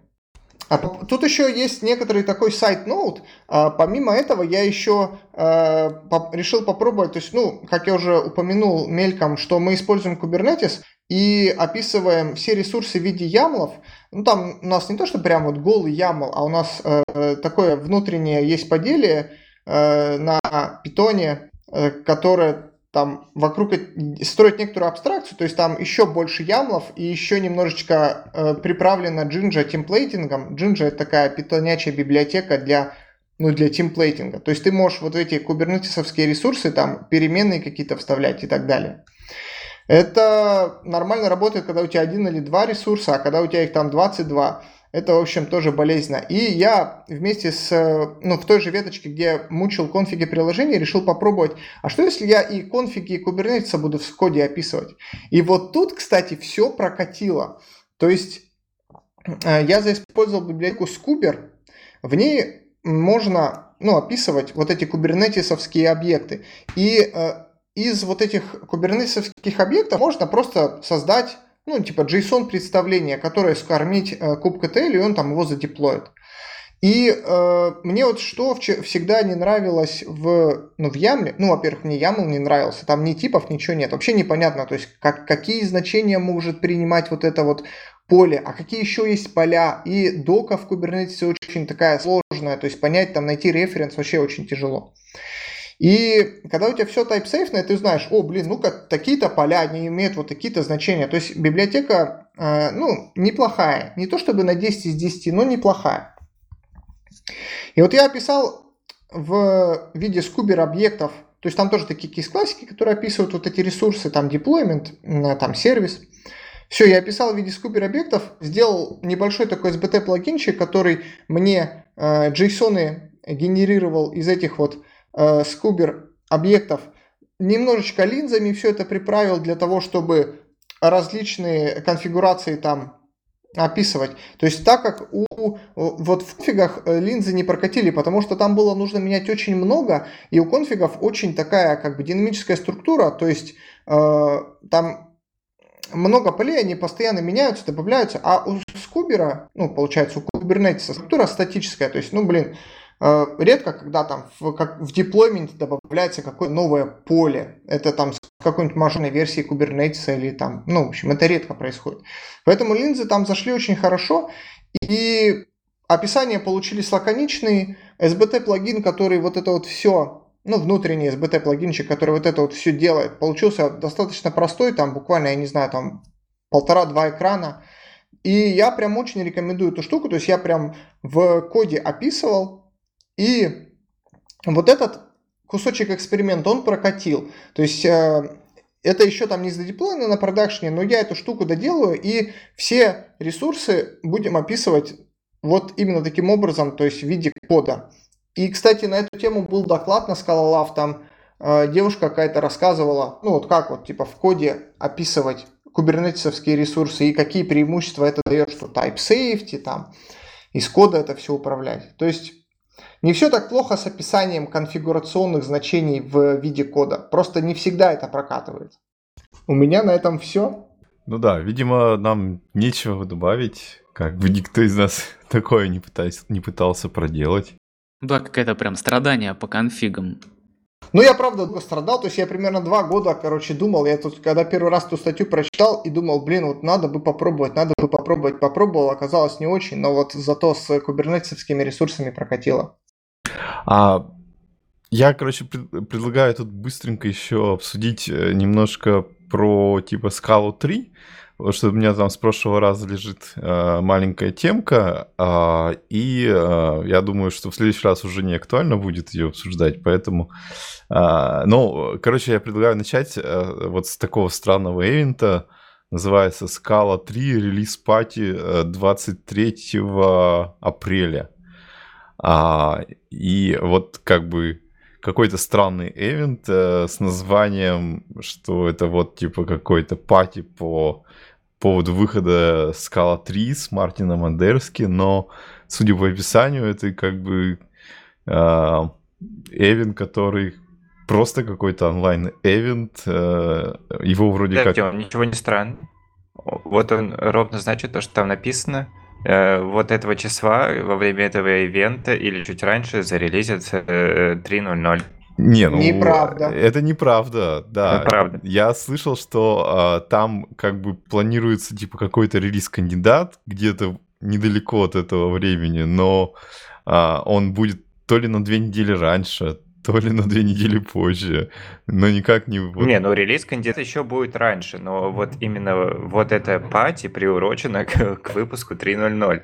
А тут еще есть некоторый такой сайт-ноут. А, помимо этого, я еще а, по решил попробовать, то есть, ну, как я уже упомянул мельком, что мы используем Kubernetes и описываем все ресурсы в виде ямлов. Ну, там у нас не то, что прям вот голый YAML, а у нас э, такое внутреннее есть поделие э, на питоне, э, которое там вокруг строит некоторую абстракцию, то есть там еще больше ямлов и еще немножечко э, приправлено Jinja темплейтингом. Jinja это такая питонячая библиотека для ну, для темплейтинга. То есть ты можешь вот эти кубернетисовские ресурсы, там, переменные какие-то вставлять и так далее. Это нормально работает, когда у тебя один или два ресурса, а когда у тебя их там 22, это, в общем, тоже болезненно. И я вместе с, ну, в той же веточке, где мучил конфиги приложения, решил попробовать, а что если я и конфиги и Kubernetes буду в коде описывать? И вот тут, кстати, все прокатило. То есть э, я заиспользовал библиотеку Scuber, в ней можно ну, описывать вот эти кубернетисовские объекты. И э, из вот этих кубернетисовских объектов можно просто создать, ну, типа JSON представление, которое скормить э, kubectl, и он там его задеплоит. И э, мне вот что всегда не нравилось в, ну, в YAML, ну, во-первых, мне YAML не нравился, там ни типов, ничего нет, вообще непонятно, то есть как, какие значения может принимать вот это вот поле, а какие еще есть поля, и дока в Kubernetes очень такая сложная, то есть понять, там, найти референс вообще очень тяжело. И когда у тебя все type-safe, ты знаешь, о, блин, ну-ка, такие-то поля, они имеют вот такие-то значения. То есть библиотека, э, ну, неплохая. Не то чтобы на 10 из 10, но неплохая. И вот я описал в виде скубер объектов, то есть там тоже такие кейс-классики, которые описывают вот эти ресурсы, там deployment, э, там сервис. Все, я описал в виде скубер объектов, сделал небольшой такой SBT плагинчик, который мне э, JSON генерировал из этих вот э, скубер объектов немножечко линзами все это приправил для того, чтобы различные конфигурации там описывать. То есть так как у вот в конфигах э, линзы не прокатили, потому что там было нужно менять очень много, и у конфигов очень такая как бы динамическая структура, то есть э, там много полей, они постоянно меняются, добавляются, а у скубера, ну, получается, у Kubernetes структура статическая, то есть, ну, блин, Э, редко, когда там в, как, в деплойменте добавляется какое-то новое поле. Это там с какой-нибудь машинной версии Kubernetes или там, ну, в общем, это редко происходит. Поэтому линзы там зашли очень хорошо, и описания получились лаконичные. SBT плагин, который вот это вот все, ну, внутренний SBT плагинчик, который вот это вот все делает, получился достаточно простой, там буквально, я не знаю, там полтора-два экрана. И я прям очень рекомендую эту штуку, то есть я прям в коде описывал, и вот этот кусочек эксперимента он прокатил. То есть э, это еще там не задеплоено на продакшне, но я эту штуку доделаю, и все ресурсы будем описывать вот именно таким образом, то есть в виде кода. И, кстати, на эту тему был доклад на Scala там э, девушка какая-то рассказывала, ну вот как вот типа в коде описывать кубернетисовские ресурсы и какие преимущества это дает, что type safety там, из кода это все управлять. То есть Не все так плохо с описанием конфигурационных значений в виде кода. Просто не всегда это прокатывает. У меня на этом все. Ну да, видимо, нам нечего добавить. Как бы никто из нас такое не пытался, не пытался проделать. Да, какое-то прям страдание по конфигам. Ну, я правда долго страдал, то есть я примерно два года, короче, думал, я тут, когда первый раз эту статью прочитал и думал, блин, вот надо бы попробовать, надо бы попробовать, попробовал, оказалось не очень, но вот зато с кубернетовскими ресурсами прокатило. А я, короче, пред- предлагаю тут быстренько еще обсудить э, немножко про типа скалу 3, потому что у меня там с прошлого раза лежит э, маленькая темка, а, и э, я думаю, что в следующий раз уже не актуально будет ее обсуждать, поэтому... а, ну, короче, я предлагаю начать э, вот с такого странного эвента, называется Scala 3 релиз пати э, 23 апреля. А, и вот как бы какой-то странный эвент э, с названием, что это вот типа какой-то пати по поводу выхода Scala 3 с Мартином Андерски, но, судя по описанию, это как бы э, эвент, который просто какой-то онлайн-эвент, э, его вроде Да, как... Артём, ничего не странно. Вот он ровно значит то, что там написано. Э, Вот этого числа во время этого ивента или чуть раньше зарелизится э, 3.0.0. Не, ну, Неправда. Это неправда, да. Это правда. Я слышал, что а, там как бы планируется типа какой-то релиз-кандидат где-то недалеко от этого времени, но а, он будет то ли на две недели раньше, то ли на две недели позже, но никак не... вот- Не, ну релиз кандидат еще будет раньше, но вот именно вот эта пати приурочена к, к выпуску 3.0.0.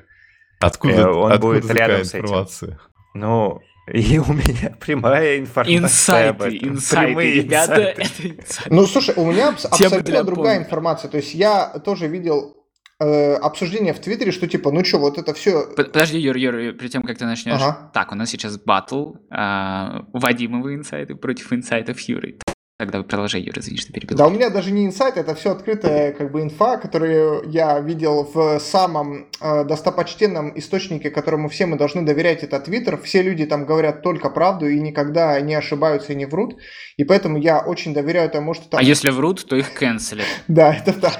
Откуда, э, он откуда будет такая рядом с этим. информация? Ну, и у меня прямая информация об Инсайты, этом. инсайты, Прямые ребята, инсайты. это инсайты. Ну, слушай, у меня абс- абсолютно другая помника. информация. То есть я тоже видел э, обсуждение в Твиттере, что типа, ну что, вот это все... Под- Подожди, Юр, Юр, перед тем, как ты начнешь. Ага. Так, у нас сейчас батл а, Вадимовы инсайты против инсайтов Юры. Тогда продолжай, Юра, извини, что перебил. Да, у меня даже не инсайт, это все открытая как бы инфа, которую я видел в самом э, достопочтенном источнике, которому все мы должны доверять, это Твиттер. Все люди там говорят только правду и никогда не ошибаются и не врут. И поэтому я очень доверяю тому, что там... А если врут, то их канцелят. Да, это так.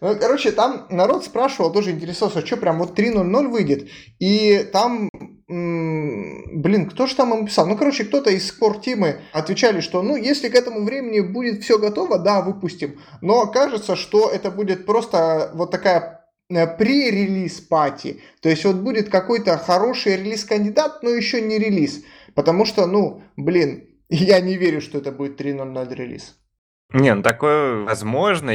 Ну, короче, там народ спрашивал, тоже интересовался, что прям вот 3.0.0 выйдет. И там, блин, кто же там им писал? Ну, короче, кто-то из спорт-тимы отвечали, что, ну, если к этому времени будет все готово, да, выпустим. Но кажется, что это будет просто вот такая э, pre-релиз пати. То есть вот будет какой-то хороший релиз-кандидат, но еще не релиз. Потому что, ну, блин, я не верю, что это будет 3.0.0 релиз. Не, ну такое возможно.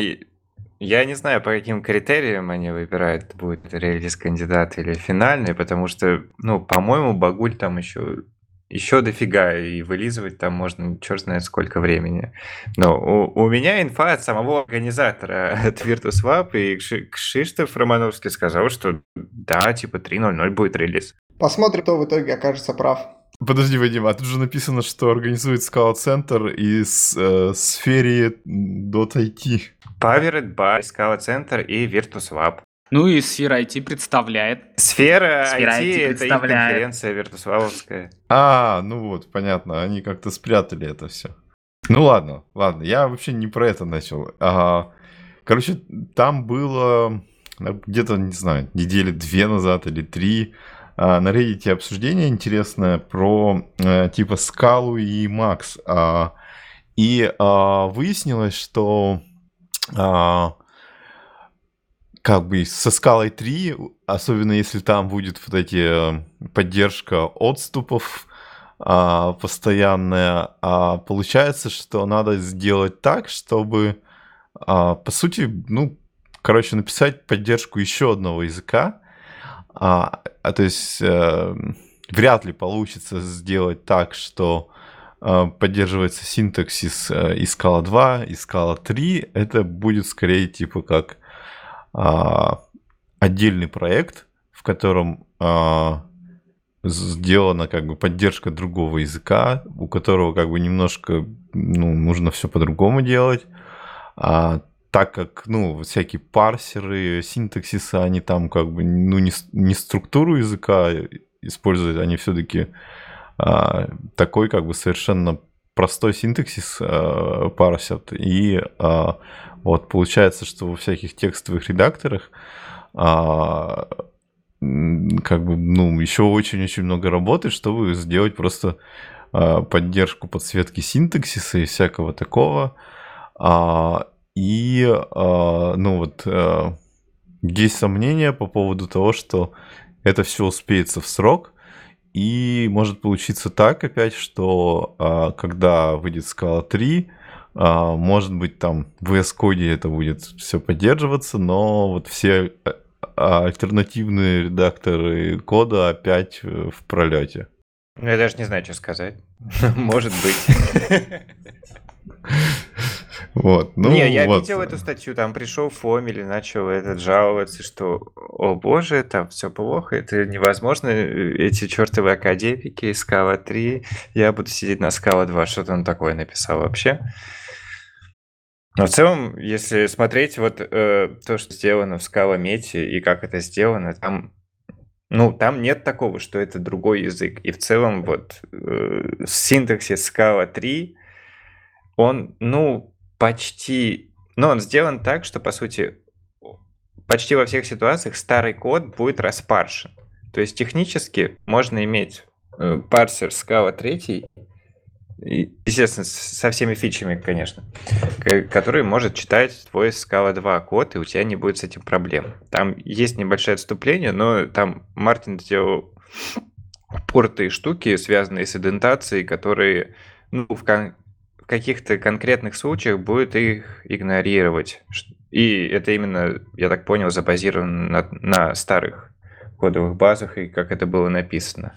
Я не знаю, по каким критериям они выбирают, будет это релиз-кандидат или финальный, потому что, ну, по-моему, Багуль там еще еще дофига, и вылизывать там можно черт знает сколько времени. Но у, у меня инфа от самого организатора от VirtuSwap, и Кши- Кшиштоф Романовский сказал, что да, типа 3.0.0 будет релиз. Посмотрим, кто в итоге окажется прав. Подожди, Вадим, а тут же написано, что организует скала-центр из э, сфере .it. Powered by Scala Center и VirtuSwap. Ну и Сфера IT представляет. Сфера, Сфера IT, IT это их представляет. конференция виртусваловская. А, ну вот, понятно, они как-то спрятали это все. Ну ладно, ладно, я вообще не про это начал. Ага. Короче, там было ну, где-то, не знаю, недели две назад или три а, на Reddit обсуждение интересное про э, типа Скалу и Макс. А, и а, выяснилось, что а, как бы со скалой 3, особенно если там будет вот эти э, поддержка отступов а, постоянная, а, получается, что надо сделать так, чтобы, а, по сути, ну, короче, написать поддержку еще одного языка, а, а, то есть э, вряд ли получится сделать так, что э, поддерживается синтаксис э, из Scala 2 и Scala 3, это будет скорее типа как а, отдельный проект, в котором а, сделана как бы поддержка другого языка, у которого как бы немножко ну, нужно все по-другому делать. А, так как, ну, всякие парсеры, синтаксисы, они там как бы, ну, не, не структуру языка используют они все-таки а, такой как бы совершенно простой синтаксис а, парсят. И а, вот получается, что во всяких текстовых редакторах а, как бы, ну, еще очень-очень много работы, чтобы сделать просто а, поддержку подсветки синтаксиса и всякого такого. А, и, а, ну вот, а, есть сомнения по поводу того, что это все успеется в срок, и может получиться так опять, что а, когда выйдет скала 3, а, может быть там в VS Code это будет все поддерживаться, но вот все альтернативные редакторы кода опять э, в пролете. Ну, я даже не знаю, что сказать. Может быть. Вот, ну, не, я вот. видел эту статью, там пришел Фомель и начал этот жаловаться, что, о боже, там все плохо, это невозможно, эти чертовы академики, Скала 3, я буду сидеть на Скала 2, что-то он такое написал вообще. Но в целом, если смотреть вот э, то, что сделано в Scala Mete и как это сделано, там, ну, там нет такого, что это другой язык. И в целом вот э, синтаксис Scala 3, он, ну, почти... Ну, он сделан так, что, по сути, почти во всех ситуациях старый код будет распаршен. То есть технически можно иметь э, парсер Scala 3, естественно, со всеми фичами, конечно, которые может читать твой Scala 2 код, и у тебя не будет с этим проблем. Там есть небольшое отступление, но там Мартин сделал порты штуки, связанные с идентацией, которые ну, в, кон- каких-то конкретных случаях будет их игнорировать. И это именно, я так понял, забазировано на, на старых кодовых базах и как это было написано.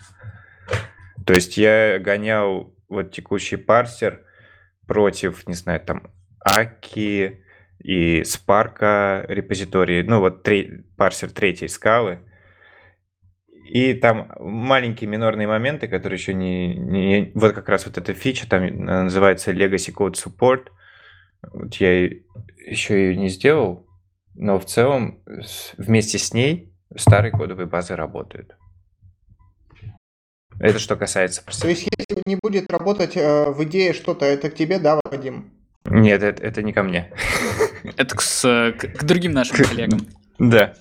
То есть я гонял вот текущий парсер против, не знаю, там, Аки и Спарка репозитории, ну вот тре- парсер третьей скалы. И там маленькие минорные моменты, которые еще не, не... Вот как раз вот эта фича, там называется Legacy Code Support. Вот я еще ее не сделал, но в целом вместе с ней старые кодовые базы работают. Это что касается... То есть, если не будет работать э, в идее что-то, это к тебе, да, Вадим? Нет, это, это не ко мне. Это к, с, к, к другим нашим коллегам. Да.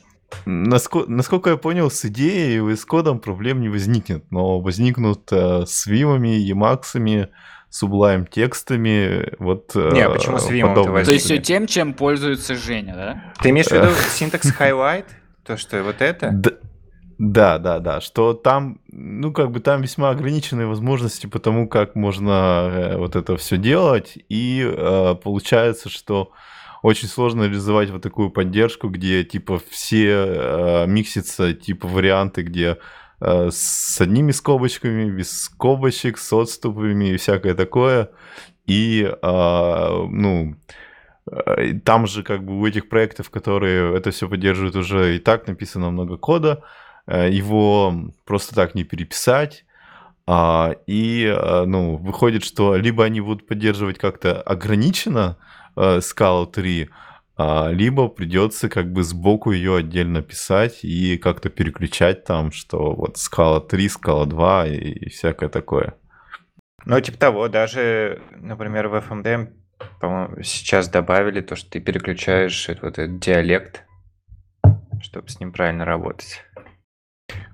Насколько, насколько я понял, с идеей и с кодом проблем не возникнет, но возникнут э, с вимами, емаксами, сублайм текстами, вот э, Не, почему с Vim То есть все тем, чем пользуется Женя, да? Ты имеешь в виду синтакс highlight? То, что вот это? Да, да, да, да, что там, ну, как бы там весьма ограниченные возможности по тому, как можно э, вот это все делать, и э, получается, что очень сложно реализовать вот такую поддержку, где, типа, все э, миксятся, типа, варианты, где э, с одними скобочками, без скобочек, с отступами и всякое такое, и, э, ну, э, там же как бы у этих проектов, которые это все поддерживают, уже и так написано много кода, Э, его просто так не переписать. А, и, э, ну, выходит, что либо они будут поддерживать как-то ограниченно э, Scala 3, а, либо придется как бы сбоку ее отдельно писать и как-то переключать там, что вот Scala 3, Scala 2 и всякое такое. Ну, типа того, даже, например, в FMD, по-моему, сейчас добавили то, что ты переключаешь вот этот диалект, чтобы с ним правильно работать.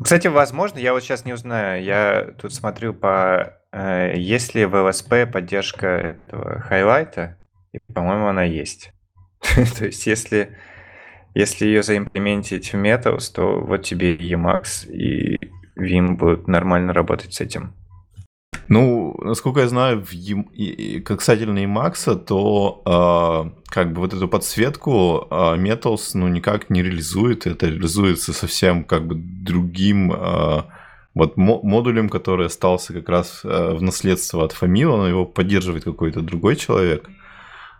Кстати, возможно, я вот сейчас не узнаю, я тут смотрю по... Э, есть ли в LSP поддержка этого хайлайта, по-моему, она есть. То есть, если, если ее заимплементить в Metals, то вот тебе Emacs и Vim будут нормально работать с этим. Ну, насколько я знаю, в Ем... касательно Emacs, то э, как бы вот эту подсветку э, Metals ну, никак не реализует. Это реализуется совсем как бы другим э, вот модулем, который остался как раз э, в наследство от Фамила, но его поддерживает какой-то другой человек.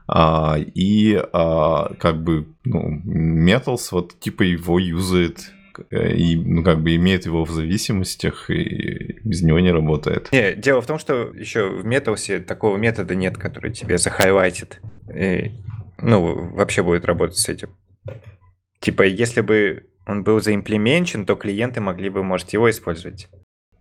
А, и а, как бы ну, Metals вот типа его юзает Э, и, ну, как бы имеет его в зависимостях, и без него не работает. Не, дело в том, что еще в Металсе такого метода нет, который тебе захайлайтит. И, ну, вообще будет работать с этим. Типа, если бы он был заимплеменчен, то клиенты могли бы, может, его использовать.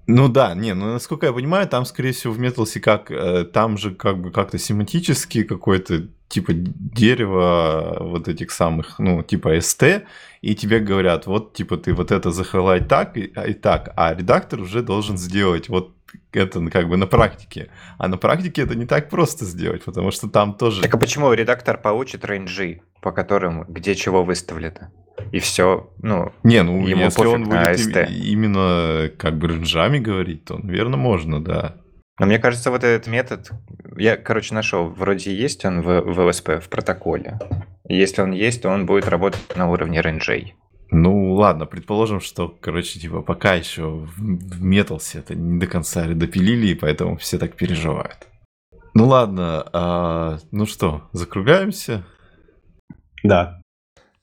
Ну да, не, ну насколько я понимаю, там, скорее всего, в Металсе как, э, там же как бы как-то семантически какое-то типа дерево вот этих самых, ну, типа ST, и тебе говорят, вот, типа, ты вот это захайлай так и, и так, а редактор уже должен сделать вот это как бы на практике. А на практике это не так просто сделать, потому что там тоже... Так а почему редактор получит рейнджи, по которым где чего выставлено? И все, ну, Не, ну, ему если пофиг он на будет им- именно как бы ренжами говорить, то, наверное, можно, да. Но мне кажется, вот этот метод, я, короче, нашел, вроде есть он в, в LSP, в протоколе. Если он есть, то он будет работать на уровне рейнджей. Ну, ладно, предположим, что, короче, типа, пока еще в, в Металсе это не до конца допилили, и поэтому все так переживают. Ну ладно, а, ну что, закругляемся? Да.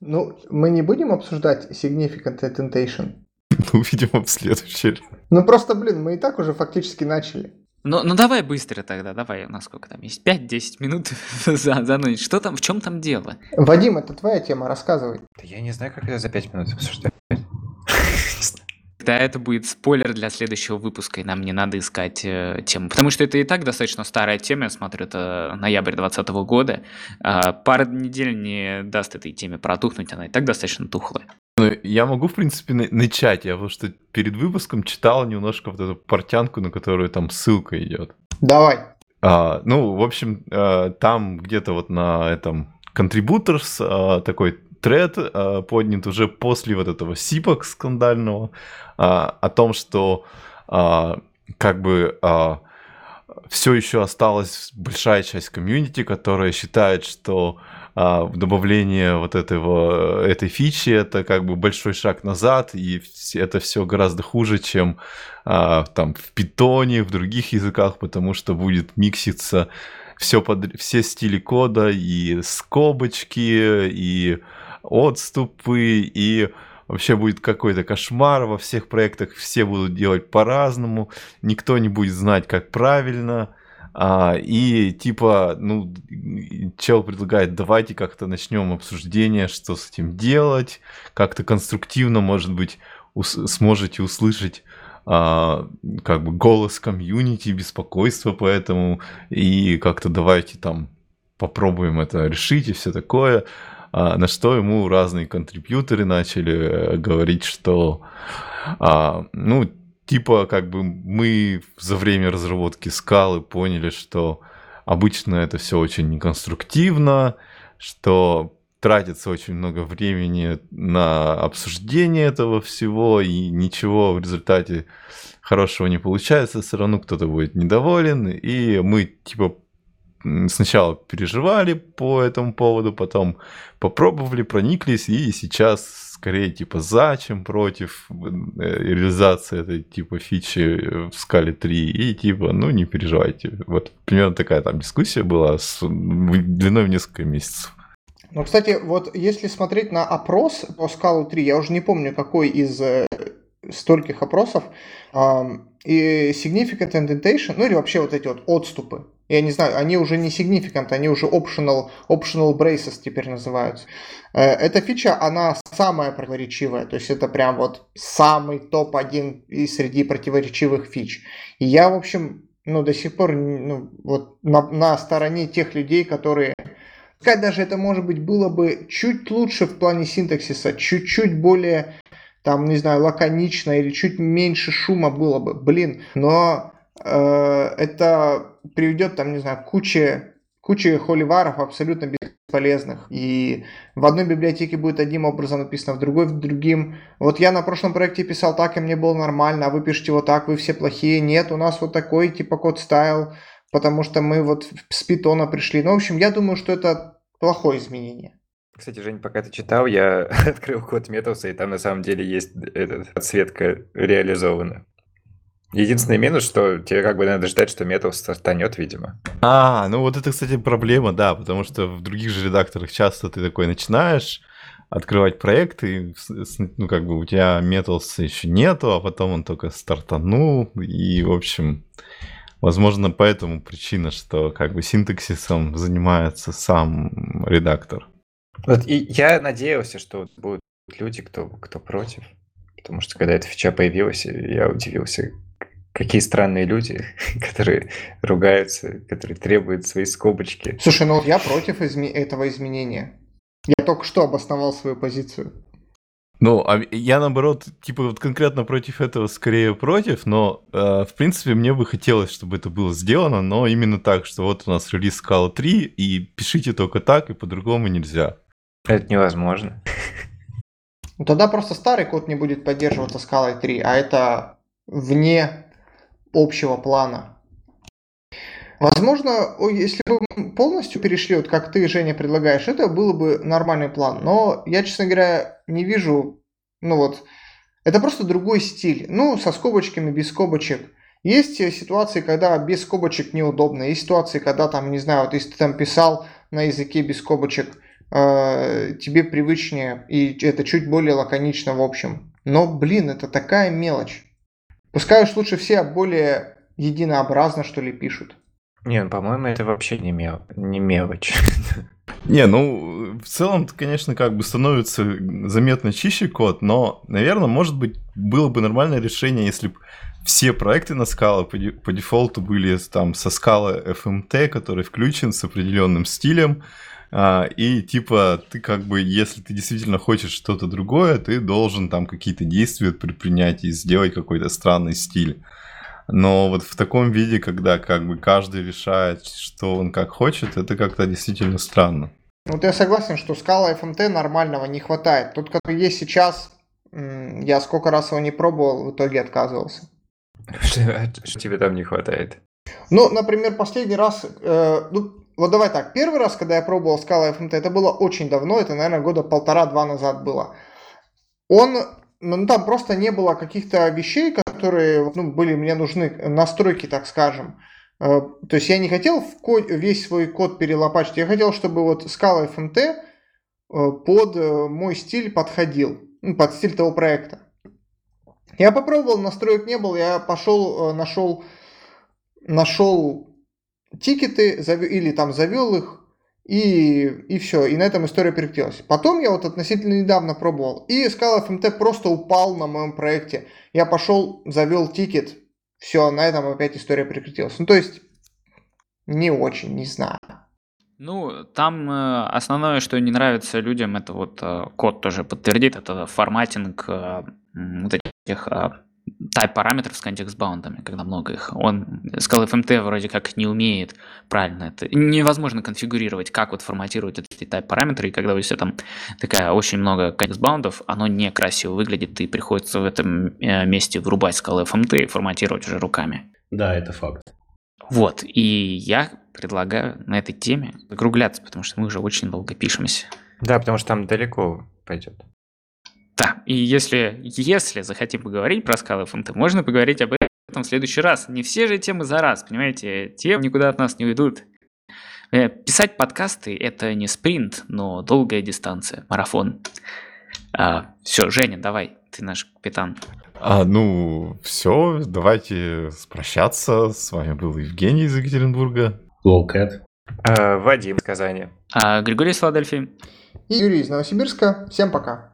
Ну, мы не будем обсуждать significant attentation. Ну, видимо, в следующий. Ну просто, блин, мы и так уже фактически начали. Ну, ну давай быстро тогда, давай, у нас сколько там есть? 5-10 минут за, за ночь. Что там, в чем там дело? Вадим, это твоя тема, рассказывай. Да я не знаю, как это за 5 минут обсуждать. Да, это будет спойлер для следующего выпуска, и нам не надо искать э, тему. Потому что это и так достаточно старая тема, я смотрю, это ноябрь 2020 года. А, пара недель не даст этой теме протухнуть, она и так достаточно тухлая. Ну, я могу, в принципе, на- начать. Я просто перед выпуском читал немножко вот эту портянку, на которую там ссылка идет. Давай. А, ну, в общем, а, там где-то вот на этом Contributors а, такой тред а, поднят уже после вот этого сипок скандального а, о том, что а, как бы все еще осталась большая часть комьюнити, которая считает, что а, добавление вот этого, этой фичи это как бы большой шаг назад, и это все гораздо хуже, чем а, там в питоне, в других языках, потому что будет микситься все, под, все стили кода, и скобочки, и отступы, и вообще будет какой-то кошмар во всех проектах, все будут делать по-разному, никто не будет знать, как правильно. А, и типа, ну, чел предлагает, давайте как-то начнем обсуждение, что с этим делать, как-то конструктивно, может быть, ус- сможете услышать а, как бы голос комьюнити, беспокойство по этому, и как-то давайте там попробуем это решить и все такое. А, на что ему разные контрибьюторы начали э, говорить, что а, ну, типа, как бы мы за время разработки скалы поняли, что обычно это все очень неконструктивно, что тратится очень много времени на обсуждение этого всего, и ничего в результате хорошего не получается, все равно кто-то будет недоволен, и мы, типа, сначала переживали по этому поводу, потом попробовали, прониклись, и сейчас скорее типа за, чем против э, реализации этой типа фичи в скале 3, и типа, ну не переживайте. Вот примерно такая там дискуссия была с длиной в несколько месяцев. Ну, кстати, вот если смотреть на опрос по скалу 3, я уже не помню, какой из э, стольких опросов, и significant indentation, ну или вообще вот эти вот отступы, я не знаю, они уже не significant, они уже optional, optional braces теперь называются. Э, Эта фича, она самая противоречивая, то есть это прям вот самый топ-1 и среди противоречивых фич. И я, в общем, ну, до сих пор, ну, вот на, на стороне тех людей, которые Пускай даже это, может быть, было бы чуть лучше в плане синтаксиса, чуть-чуть более, там, не знаю, лаконично или чуть меньше шума было бы, блин, но э, это приведет, там, не знаю, куче, куче холиваров абсолютно бесполезных. И в одной библиотеке будет одним образом написано, в другой в другим. Вот я на прошлом проекте писал так, и мне было нормально, а вы пишете вот так, вы все плохие. Нет, у нас вот такой типа код стайл, потому что мы вот с питона пришли. Ну, в общем, я думаю, что это плохое изменение. Кстати, Жень, пока ты читал, я открыл код Металса, и там на самом деле есть этот, подсветка реализована. Единственный минус, что тебе как бы надо ждать, что Металс стартанет, видимо. А, ну вот это, кстати, проблема, да, потому что в других же редакторах часто ты такой начинаешь открывать проект, и, ну, как бы у тебя Metals еще нету, а потом он только стартанул, и, в общем, возможно, поэтому причина, что как бы синтаксисом занимается сам редактор. Вот и я надеялся, что будут люди, кто, кто против. Потому что когда эта фича появилась, я удивился, какие странные люди, которые ругаются, которые требуют свои скобочки. Слушай, ну вот я против изме- этого изменения. Я только что обосновал свою позицию. Ну, а я наоборот, типа, вот конкретно против этого скорее против, но, э, в принципе, мне бы хотелось, чтобы это было сделано, но именно так, что вот у нас релиз Scala 3, и пишите только так, и по-другому нельзя. Это невозможно. Ну, тогда просто старый код не будет поддерживаться скалой 3, а это вне общего плана. Возможно, если бы полностью перешли, вот как ты, Женя, предлагаешь, это было бы нормальный план. Но я, честно говоря, не вижу, ну вот, это просто другой стиль. Ну, со скобочками, без скобочек. Есть ситуации, когда без скобочек неудобно. Есть ситуации, когда там, не знаю, вот если ты там писал на языке без скобочек, э, тебе привычнее, и это чуть более лаконично в общем. Но, блин, это такая мелочь. Пускай уж лучше все более единообразно, что ли, пишут. Не, ну, по-моему, это вообще не, мел... не мелочь. Не, ну, в целом, конечно, как бы становится заметно чище код, но, наверное, может быть, было бы нормальное решение, если бы все проекты на Scala по, по дефолту были там со Scala FMT, который включен с определенным стилем, и типа ты как бы, если ты действительно хочешь что-то другое, ты должен там какие-то действия предпринять и сделать какой-то странный стиль. Но вот в таком виде, когда как бы каждый решает, что он как хочет, это как-то действительно странно. Вот я согласен, что скала FMT нормального не хватает. Тот, который есть сейчас, я сколько раз его не пробовал, в итоге отказывался. Что, что тебе там не хватает? Ну, например, последний раз, э, ну, вот давай так, первый раз, когда я пробовал скала FMT, это было очень давно, это, наверное, года полтора-два назад было. Он ну, там просто не было каких-то вещей, которые ну, были мне нужны, настройки, так скажем. Э, то есть я не хотел в код, весь свой код перелопачивать, я хотел, чтобы вот Scala FMT э, под э, мой стиль подходил, ну, под стиль того проекта. Я попробовал, настроек не было, я пошел, нашел, нашел тикеты или там завел их, и, и все, и на этом история прекратилась. Потом я вот относительно недавно пробовал, и Scala FMT просто упал на моем проекте. Я пошел, завел тикет, все, на этом опять история прекратилась. Ну, то есть, не очень, не знаю. Ну, там э, основное, что не нравится людям, это вот э, код тоже подтвердит, это форматинг э, вот этих type параметров с контекст-баундами, когда много их. Он сказал FMT вроде как не умеет правильно это. Невозможно конфигурировать, как вот форматировать эти type параметры, и когда у тебя там такая очень много контекст-баундов, оно некрасиво выглядит, и приходится в этом э, месте врубать скалы FMT и форматировать уже руками. Да, это факт. Вот, и я предлагаю на этой теме закругляться, потому что мы уже очень долго пишемся. Да, потому что там далеко пойдет. Да, и если, если захотим поговорить про скалы FMT, можно поговорить об этом в следующий раз. Не все же темы за раз, понимаете? Темы никуда от нас не уйдут. Э, писать подкасты – это не спринт, но долгая дистанция, марафон. А, все, Женя, давай, ты наш капитан. А, ну, все, давайте прощаться. С вами был Евгений из Екатеринбурга. Lowcat. А, Вадим из Казани. А, Григорий из Филадельфии. И Юрий из Новосибирска. Всем пока.